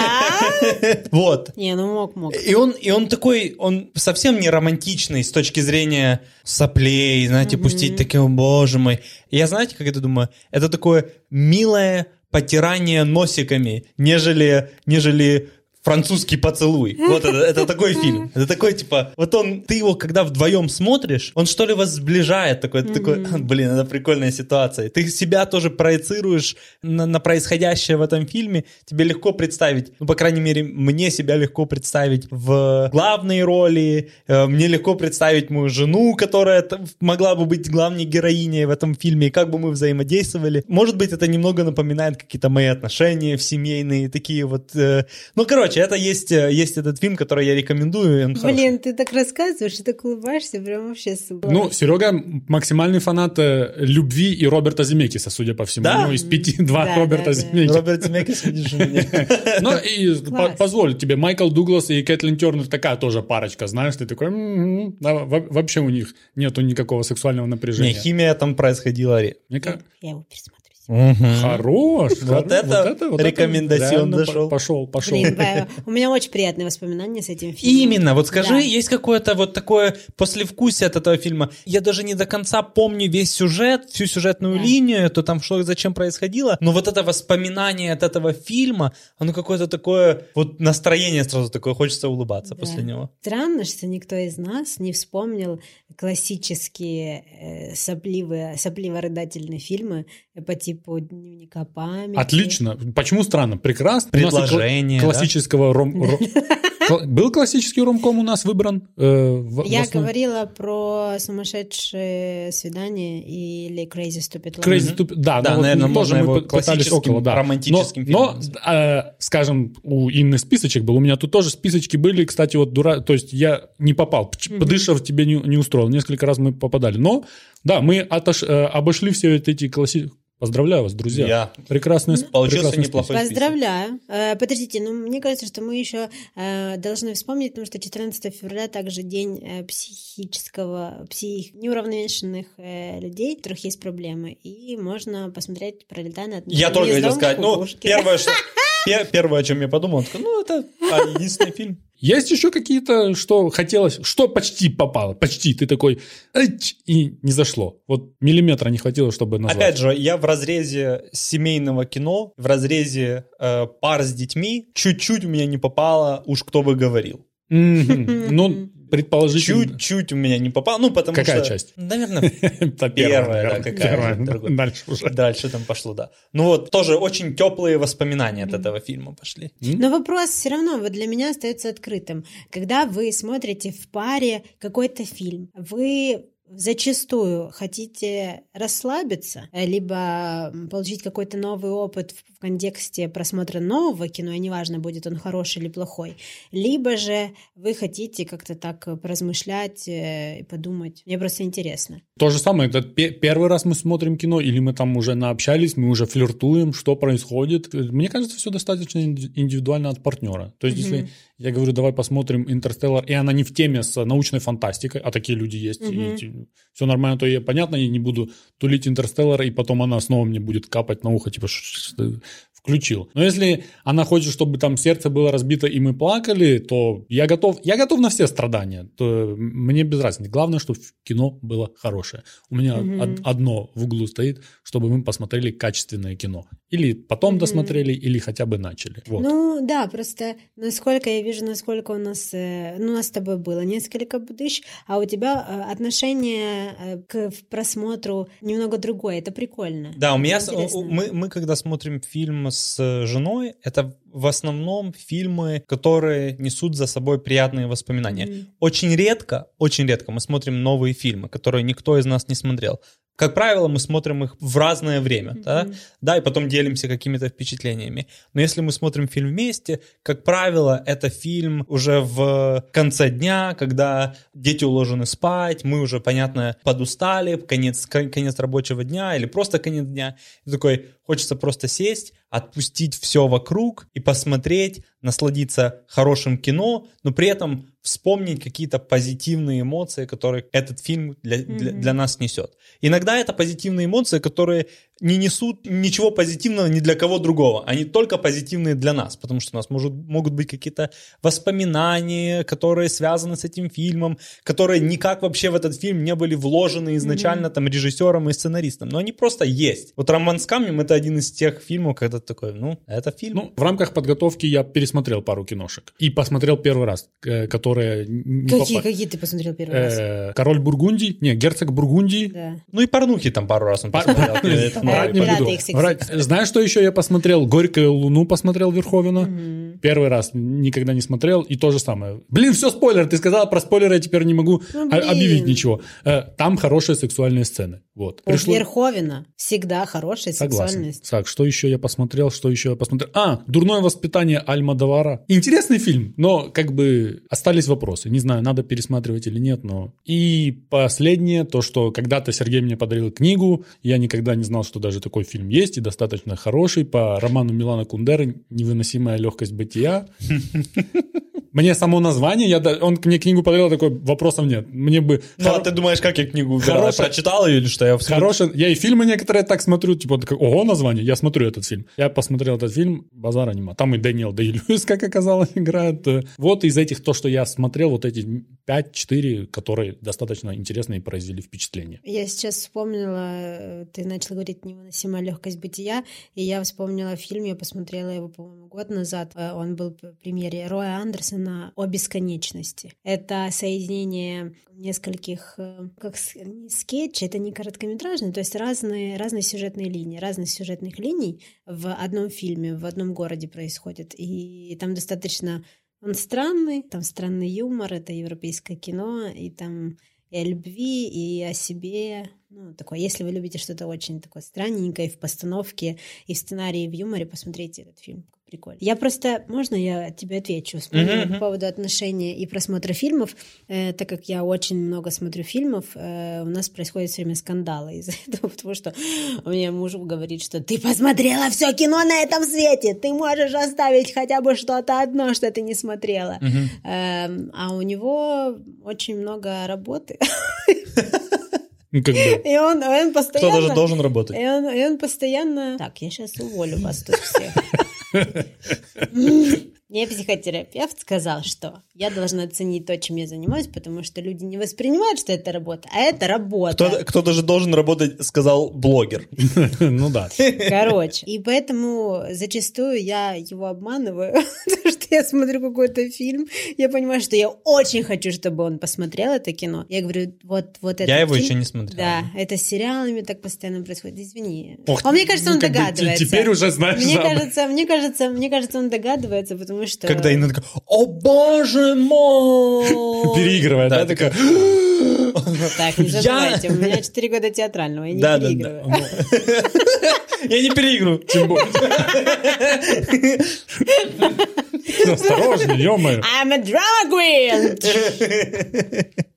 [laughs] Вот. Не, ну мог, мог. И он, и он такой, он совсем не романтичный с точки зрения соплей, знаете, пустить таким, «О, боже мой. Я, знаете, как это думаю? Это такое милое потирание носиками, нежели, нежели французский поцелуй. Вот это, это такой фильм. [laughs] Это такой, типа, вот он, ты его, когда вдвоем смотришь, он что ли вас сближает, такой, ты такой, [laughs] блин, это прикольная ситуация. Ты себя тоже проецируешь на, на происходящее в этом фильме, тебе легко представить, ну, по крайней мере, мне себя легко представить в главной роли, э, мне легко представить мою жену, которая могла бы быть главной героиней в этом фильме, и как бы мы взаимодействовали. Может быть, это немного напоминает какие-то мои отношения в семейные, такие вот... э, Ну, короче, это есть, э, есть этот фильм, который я рекомендую, он хороший. Блин, ты так рассказываешь и так улыбаешься, прям вообще супер. Ну, Серега максимальный фанат э, любви и Роберта Земекиса, судя по всему. Да? Ну, из пяти два Да, Роберта да, да. Земекиса. Роберт Земекис, видишь, у меня. Ну, и [laughs] позволь тебе, Майкл Дуглас и Кэтлин Тернер такая тоже парочка, знаешь, ты такой. Да, во- вообще у них нету никакого сексуального Не, напряжения. химия там происходила. ре- Мне ка- Хорош. Вот это рекомендацион реально дошел. Пошел, пошел. Блин, у меня очень приятные воспоминания с этим фильмом. Именно, вот скажи, Да. есть какое-то вот такое послевкусие от этого фильма. Я даже не до конца помню весь сюжет, всю сюжетную Да. линию, то там что зачем происходило, но вот это воспоминание от этого фильма, оно какое-то такое, вот настроение сразу такое, хочется улыбаться Да. после него. Странно, что никто из нас не вспомнил классические э, сопливые, сопливо-рыдательные фильмы по типу «Дневника памяти». Отлично. Почему странно? Прекрасно. Кла- Предложение, да? Классического ром... [laughs] Был классический ромком у нас выбран? э, в- в Я говорила про «Сумасшедшее свидание» или «Crazy Stupid Love». Crazy Stupid- Да, Да, ну вот наверное, мы можно тоже его мы пытались классическим около, да. романтическим но, фильмом но, э, скажем, у Инны списочек был, у меня тут тоже списочки были, кстати, вот дура, то есть я не попал, П- Подышев тебе не, не устроил, несколько раз мы попадали, но, да, мы отош- э, обошли все вот эти классические... Поздравляю вас, друзья. Я. Прекрасный, Получился прекрасный неплохой список. Поздравляю. Э, подождите, ну мне кажется, что мы еще э, должны вспомнить, потому что 14 февраля также день э, психического, псих, неуравновешенных людей, у которых есть проблемы. И можно посмотреть «Пролетая над Я только хотел сказать, ну, кукушки». первое, [laughs] что... пе- Первое, о чем я подумал, ну, это а, единственный фильм. Есть еще какие-то, что хотелось, что почти попало, почти, ты такой, и не зашло. Вот миллиметра не хватило, чтобы назвать. Опять же, я в разрезе семейного кино, в разрезе э, пар с детьми, чуть-чуть у меня не попало, уж кто бы говорил. Ну, [laughs] предположительно. Чуть-чуть у меня не попало, ну, потому Какая что... часть? Наверное, [laughs] Первая, да, какая. [laughs] Дальше уже. дальше там пошло, да. Ну вот, тоже очень теплые воспоминания от этого фильма пошли. Но вопрос все равно вот для меня остается открытым. Когда вы смотрите в паре какой-то фильм, вы зачастую хотите расслабиться, э, либо получить какой-то новый опыт в контексте просмотра нового кино, и неважно, будет он хороший или плохой, либо же вы хотите как-то так э, поразмышлять э, и подумать. Мне просто интересно. То же самое, это пе- первый раз мы смотрим кино, или мы там уже наобщались, мы уже флиртуем, что происходит. Мне кажется, все достаточно инди- индивидуально от партнера. То есть, если я говорю, давай посмотрим «Интерстеллар», и она не в теме с научной фантастикой, а такие люди есть, и все нормально, то я, понятно, я не буду тулить «Интерстеллар», и потом она снова мне будет капать на ухо, типа, «Ш- ш- ты включил. Но если она хочет, чтобы там сердце было разбито, и мы плакали, то я готов, я готов на все страдания. То мне без разницы. Главное, чтобы кино было хорошее. У меня од- одно в углу стоит, чтобы мы посмотрели качественное кино. Или потом досмотрели, или хотя бы начали. Вот. Ну да, просто насколько я вижу, насколько у нас, э, ну у нас с тобой было несколько будущ, а у тебя э, отношение э, к просмотру немного другое. Это прикольно. Да, у меня, с- мы, мы когда смотрим фильм с э, женой, это в основном фильмы, которые несут за собой приятные воспоминания. Очень редко, очень редко мы смотрим новые фильмы, которые никто из нас не смотрел. Как правило, мы смотрим их в разное время, да? да, и потом делимся какими-то впечатлениями. Но если мы смотрим фильм вместе, как правило, это фильм уже в конце дня, когда дети уложены спать, мы уже, понятно, подустали, конец, кон- конец рабочего дня или просто конец дня. И такой, хочется просто сесть, отпустить все вокруг и посмотреть, насладиться хорошим кино, но при этом вспомнить какие-то позитивные эмоции, которые этот фильм для, для, для нас несет. Иногда это позитивные эмоции, которые не несут ничего позитивного ни для кого другого. Они только позитивные для нас, потому что у нас может, могут быть какие-то воспоминания, которые связаны с этим фильмом, которые никак вообще в этот фильм не были вложены изначально там режиссером и сценаристом, но они просто есть. Вот «Роман с камнем» — это один из тех фильмов, когда ты такой, ну, это фильм. Ну, в рамках подготовки я пересмотрел пару киношек. И посмотрел первый раз, э, которые... Какие, попа- какие ты посмотрел первый раз? Э, Король Бургундии, не, герцог Бургундии. Да. Ну и порнухи там пару раз он посмотрел. [laughs] Знаешь, что еще я посмотрел? «Горькую луну» посмотрел Верховина. Первый раз никогда не смотрел. И то же самое. Блин, все спойлер. Ты сказала про спойлеры, я теперь не могу Ну, блин. объявить ничего. Э, Там хорошие сексуальные сцены. Вот. У Пришло- Верховина всегда хорошая Согласен. сексуальность. Так, что еще я посмотрел, что еще я посмотрел? А, «Дурное воспитание Альма Давара». Интересный фильм, но как бы остались вопросы. Не знаю, надо пересматривать или нет, но... И последнее, то, что когда-то Сергей мне подарил книгу, я никогда не знал, что даже такой фильм есть, и достаточно хороший, по роману Милана Кундеры «Невыносимая легкость бытия». Мне само название, я, он мне книгу подарил, такой, вопросов нет. Мне бы... Ну, а хоро- ты думаешь, как я книгу выбирал? Я Хорошая- прочитал ее или что? Я всё- Хороший, я и фильмы некоторые так смотрю, типа, такой, ого, название, я смотрю этот фильм. Я посмотрел этот фильм, базара нема. Там и Дэниел Дэй Льюис, как оказалось, [laughs] играет. Вот из этих, то, что я смотрел, вот эти 5-4, которые достаточно интересные и произвели впечатление. Я сейчас вспомнила, э, ты начал говорить «Невыносимая легкость бытия», и я вспомнила фильм, я посмотрела его, по-моему, год назад. Э, Он был в премьере Роя Андерсона «О бесконечности». Это соединение нескольких, э, как с- не скетчей, это не короткометражный, то есть разные, разные сюжетные линии, разных сюжетных линий в одном фильме, в одном городе происходит. И там достаточно он странный, там странный юмор, это европейское кино, и там и о любви, и о себе. Ну, такое, если вы любите что-то очень такое странненькое в постановке, и в сценарии, и в юморе, посмотрите этот фильм. Прикольно. Я просто, можно я тебе отвечу мгм. по поводу отношений и просмотра фильмов, Э, так как я очень много смотрю фильмов, э, у нас происходит все время скандалы из-за [laughs] этого, потому что у меня муж говорит, что ты посмотрела все кино на этом свете, ты можешь оставить хотя бы что-то одно, что ты не смотрела. Мгм. Эм, а у него очень много работы. [laughs] Ну, как бы, И он, он Кто постоянно... даже должен работать? И он, и он постоянно... Так, я сейчас уволю вас тут всех. [laughs] Мне психотерапевт сказал, что я должна ценить то, чем я занимаюсь, потому что люди не воспринимают, что это работа, а это работа. Кто, кто даже должен работать, сказал блогер. [laughs] ну да. Короче. И поэтому зачастую я его обманываю, [laughs] потому что я смотрю какой-то фильм, я понимаю, что я очень хочу, чтобы он посмотрел это кино. Я говорю, вот, вот это. Я его еще не смотрел. Да, это с сериалами так постоянно происходит. Извини. А мне кажется, ну, он догадывается. теперь уже знаешь Мне кажется, мне кажется, мне кажется, он догадывается, потому что. Когда Инна такая, о боже мой! [laughs] Переигрывает, да, Да, Так, не забывайте, у меня 4 года театрального, я не переигрываю. Я не переиграю. Тем более. Осторожней, ё-моё. I'm a drama queen!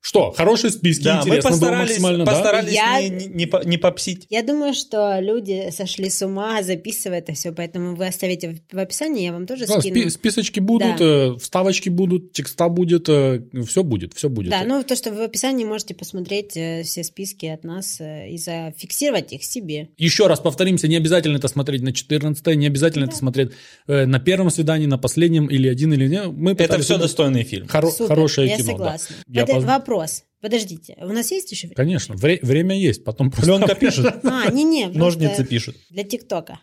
Что, хорошие списки, Да, мы интересно было постарались, максимально, да? постарались Я- не, не, не по- не попсить. Я думаю, что люди сошли с ума, записывая это все, поэтому вы оставите в описании, я вам тоже Да, скину. спи- списочки будут, Да. э, вставочки будут, текста будет, все будет, все будет. Да, ну то, что вы в описании можете посмотреть э, все списки от нас э, и зафиксировать их себе. Еще раз повторимся, не обязательно это смотреть на 14 не обязательно это смотреть э, на первом свидании, на последнем или один или не. Мы Это все достойный фильм. хоро- Супер, хорошее я кино. да. согласна. Я Под- поз- Вопрос. Подождите, у нас есть еще время? Конечно, вре- время есть, потом просто... Пленка пишет, А, не-не, ножницы пишут. Для ТикТока.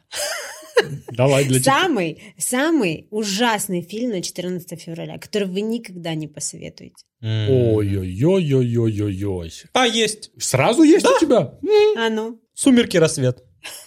Давай для тебя. Самый, самый ужасный фильм на 14 февраля, который вы никогда не посоветуете. Ой-ой-ой-ой-ой-ой. А, есть. Сразу есть у тебя? А ну, Сумерки, рассвет.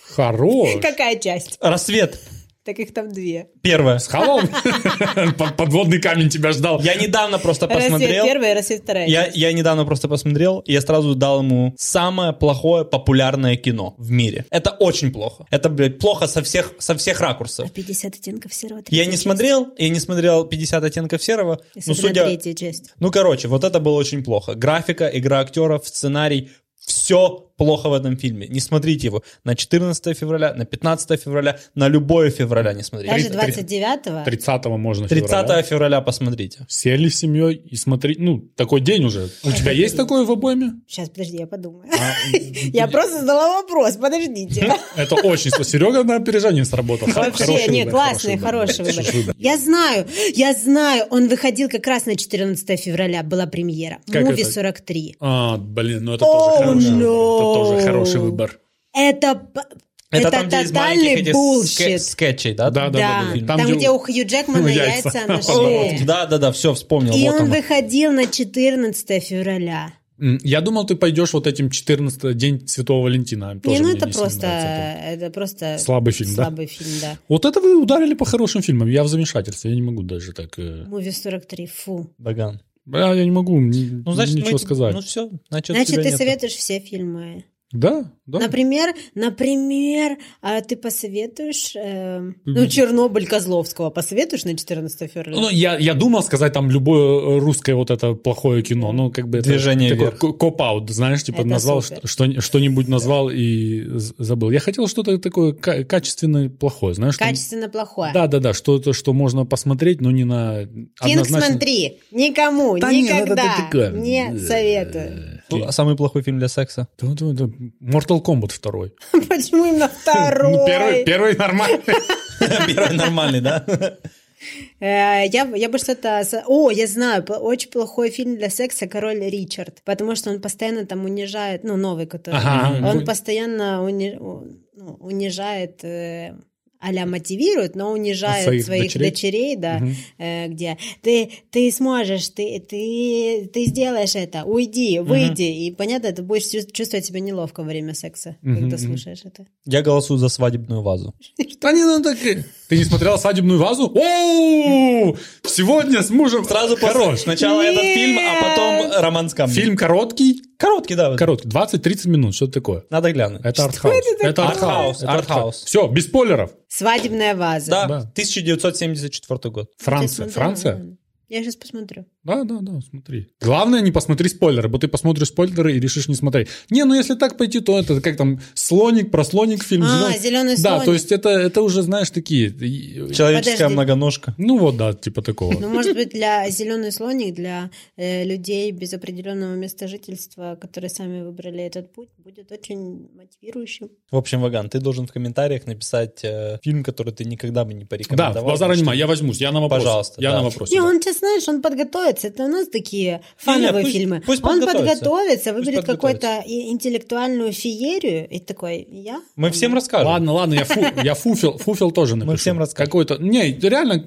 Хорош. [laughs] какая часть? Рассвет. Так их там две. Первое. Схавал? [laughs] Под- Подводный камень тебя ждал. Я недавно просто посмотрел. первая, рассвет вторая. Я, я недавно просто посмотрел, и я сразу дал ему самое плохое популярное кино в мире. Это очень плохо. Это, блядь, плохо со всех, со всех ракурсов. А 50 оттенков серого. Я не смотрел, я не смотрел 50 оттенков серого. Ну, судя... третья часть. Ну, короче, вот это было очень плохо. Графика, игра актеров, сценарий, все плохо в этом фильме. Не смотрите его на 14 февраля, на 15 февраля, на любое февраля не смотрите. Даже Три- 29-го. 30 можно 30 февраля. февраля посмотрите. Сели с семьей и смотри, ну, такой день уже. У тебя [laughs] есть такое в обойме? Сейчас, подожди, я подумаю. А, [laughs] Я просто задала вопрос, подождите. [laughs] Это очень... Серега на опережение сработал. Вообще, хороший не, классный, хороший выбор. Я знаю, я знаю, он выходил как раз на 14 февраля, была премьера. Movie это? 43. А, блин, ну это тоже. Это тоже хороший выбор. Это, п- это, там, где из маленьких тотальный этих bullshit. скетчей, да? Да, да, Да, да. там, Там, где где у- Хью Джекмана [laughs] яйца. яйца [laughs] на шее. Да, да, да, все, вспомнил. И вот он оно. выходил на 14 февраля. Я думал, ты пойдешь вот этим 14 день Святого Валентина. Не, Тоже ну мне это не просто, нравится это просто это. Слабый фильм, да? слабый фильм, да. Вот это вы ударили по хорошим фильмам. Я в замешательстве. Я не могу даже так... э, Муви 43, фу. Баган. Бля, Я не могу Ну, значит, ничего мы... сказать. Ну, все, значит, Значит, ты нету. советуешь все фильмы. Да, да. Например, например, а ты посоветуешь, э, ну, Чернобыль Козловского посоветуешь на 14 февраля? Ну, я, я думал сказать там любое русское вот это плохое кино, ну, как бы... это Движение такой вверх. co- cop-out, знаешь, типа Это назвал что, что- что-нибудь назвал и забыл. Я хотел что-то такое ка- качественно плохое, знаешь? что- Качественно плохое. Да-да-да, что-то, что можно посмотреть, но не на... Kingsman 3. Никому, Да нет, это никогда такое. не советую. Ну, а Самый плохой фильм для секса? [laughs] Да, да, да. Mortal Kombat второй. Почему именно второй? Ну, первый, первый нормальный. [laughs] Первый нормальный, да? Э, Я, я бы что-то... О, я знаю, очень плохой фильм для секса «Король Ричард», потому что он постоянно там унижает, ну, новый, который... Ага. Он постоянно уни- ну, унижает... а-ля мотивирует, но унижает Своих своих, дочерей? дочерей, да, э, где ты, ты сможешь, ты, ты, ты сделаешь это, уйди, выйди. И понятно, ты будешь чувс- чувствовать себя неловко во время секса, когда слушаешь это. Я голосую за свадебную вазу. Да не надо так. Ты не смотрела «Свадебную вазу»? О, сегодня с мужем. Сразу. Хорош. Сначала этот фильм, а потом роман с камнем. Фильм короткий? короткий, да. Короткий, 20-30 минут, что такое? Надо глянуть. Это артхаус. Это Артхаус, артхаус. Все, без спойлеров. Свадебная ваза. Да, Да. 1974 год. Франция. Смотрела? Франция? Я сейчас посмотрю. Да, да, да, смотри. Главное, не посмотри спойлеры, бо ты посмотришь спойлеры и решишь не смотреть. Не, ну если так пойти, то это как там слоник, прослоник фильм. А. «Зелёный Да, слоник». то есть это, это уже, знаешь, такие... Человеческая Подожди. многоножка. Ну вот, да, типа такого. Ну, может быть, для зеленый слоник, для э, людей без определенного места жительства, которые сами выбрали этот путь, будет очень мотивирующим. В общем, Ваган, ты должен в комментариях написать э, фильм, который ты никогда бы не Да, порекомендовал. потому нема, что- я возьмусь, я на вопрос. Пожалуйста, Я да. на вопросе. Не, да. он сейчас, знаешь, он подготовится. Это у нас такие фановые пусть- фильмы. пусть он подготовится. подготовится, выберет какую-то интеллектуальную феерию и такой, я? Мы всем расскажем. Ладно, ладно, я, фу, я фуфел, фуфел тоже напишу. всем расскажем. Какой-то, не, реально,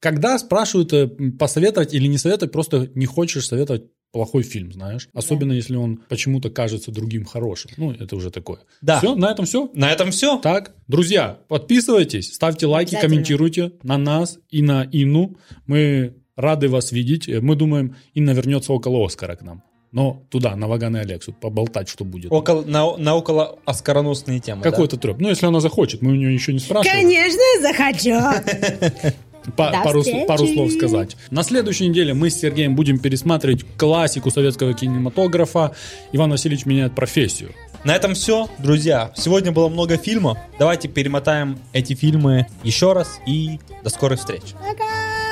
когда спрашивают э, посоветовать или не советовать, просто не хочешь советовать плохой фильм, знаешь. Особенно, если он почему-то кажется другим хорошим. Ну, это уже такое. Да. Все, на этом все. На этом все. Так, друзья, подписывайтесь, ставьте лайки, комментируйте на нас и на Инну. Мы рады вас видеть. Э, Мы думаем, Инна вернется около Оскара к нам. Но туда, на Ваган и Алексу, поболтать, что будет. Около, на, на около оскароносные темы. Какой-то треп. Ну, если она захочет, мы у нее еще не спрашиваем. Конечно, захочу. Пару, пару слов сказать. На следующей неделе мы с Сергеем будем пересматривать классику советского кинематографа «Иван Васильевич меняет профессию». Да? На этом все, друзья. Сегодня было много фильмов. Давайте перемотаем эти фильмы еще раз и до скорых встреч. Пока.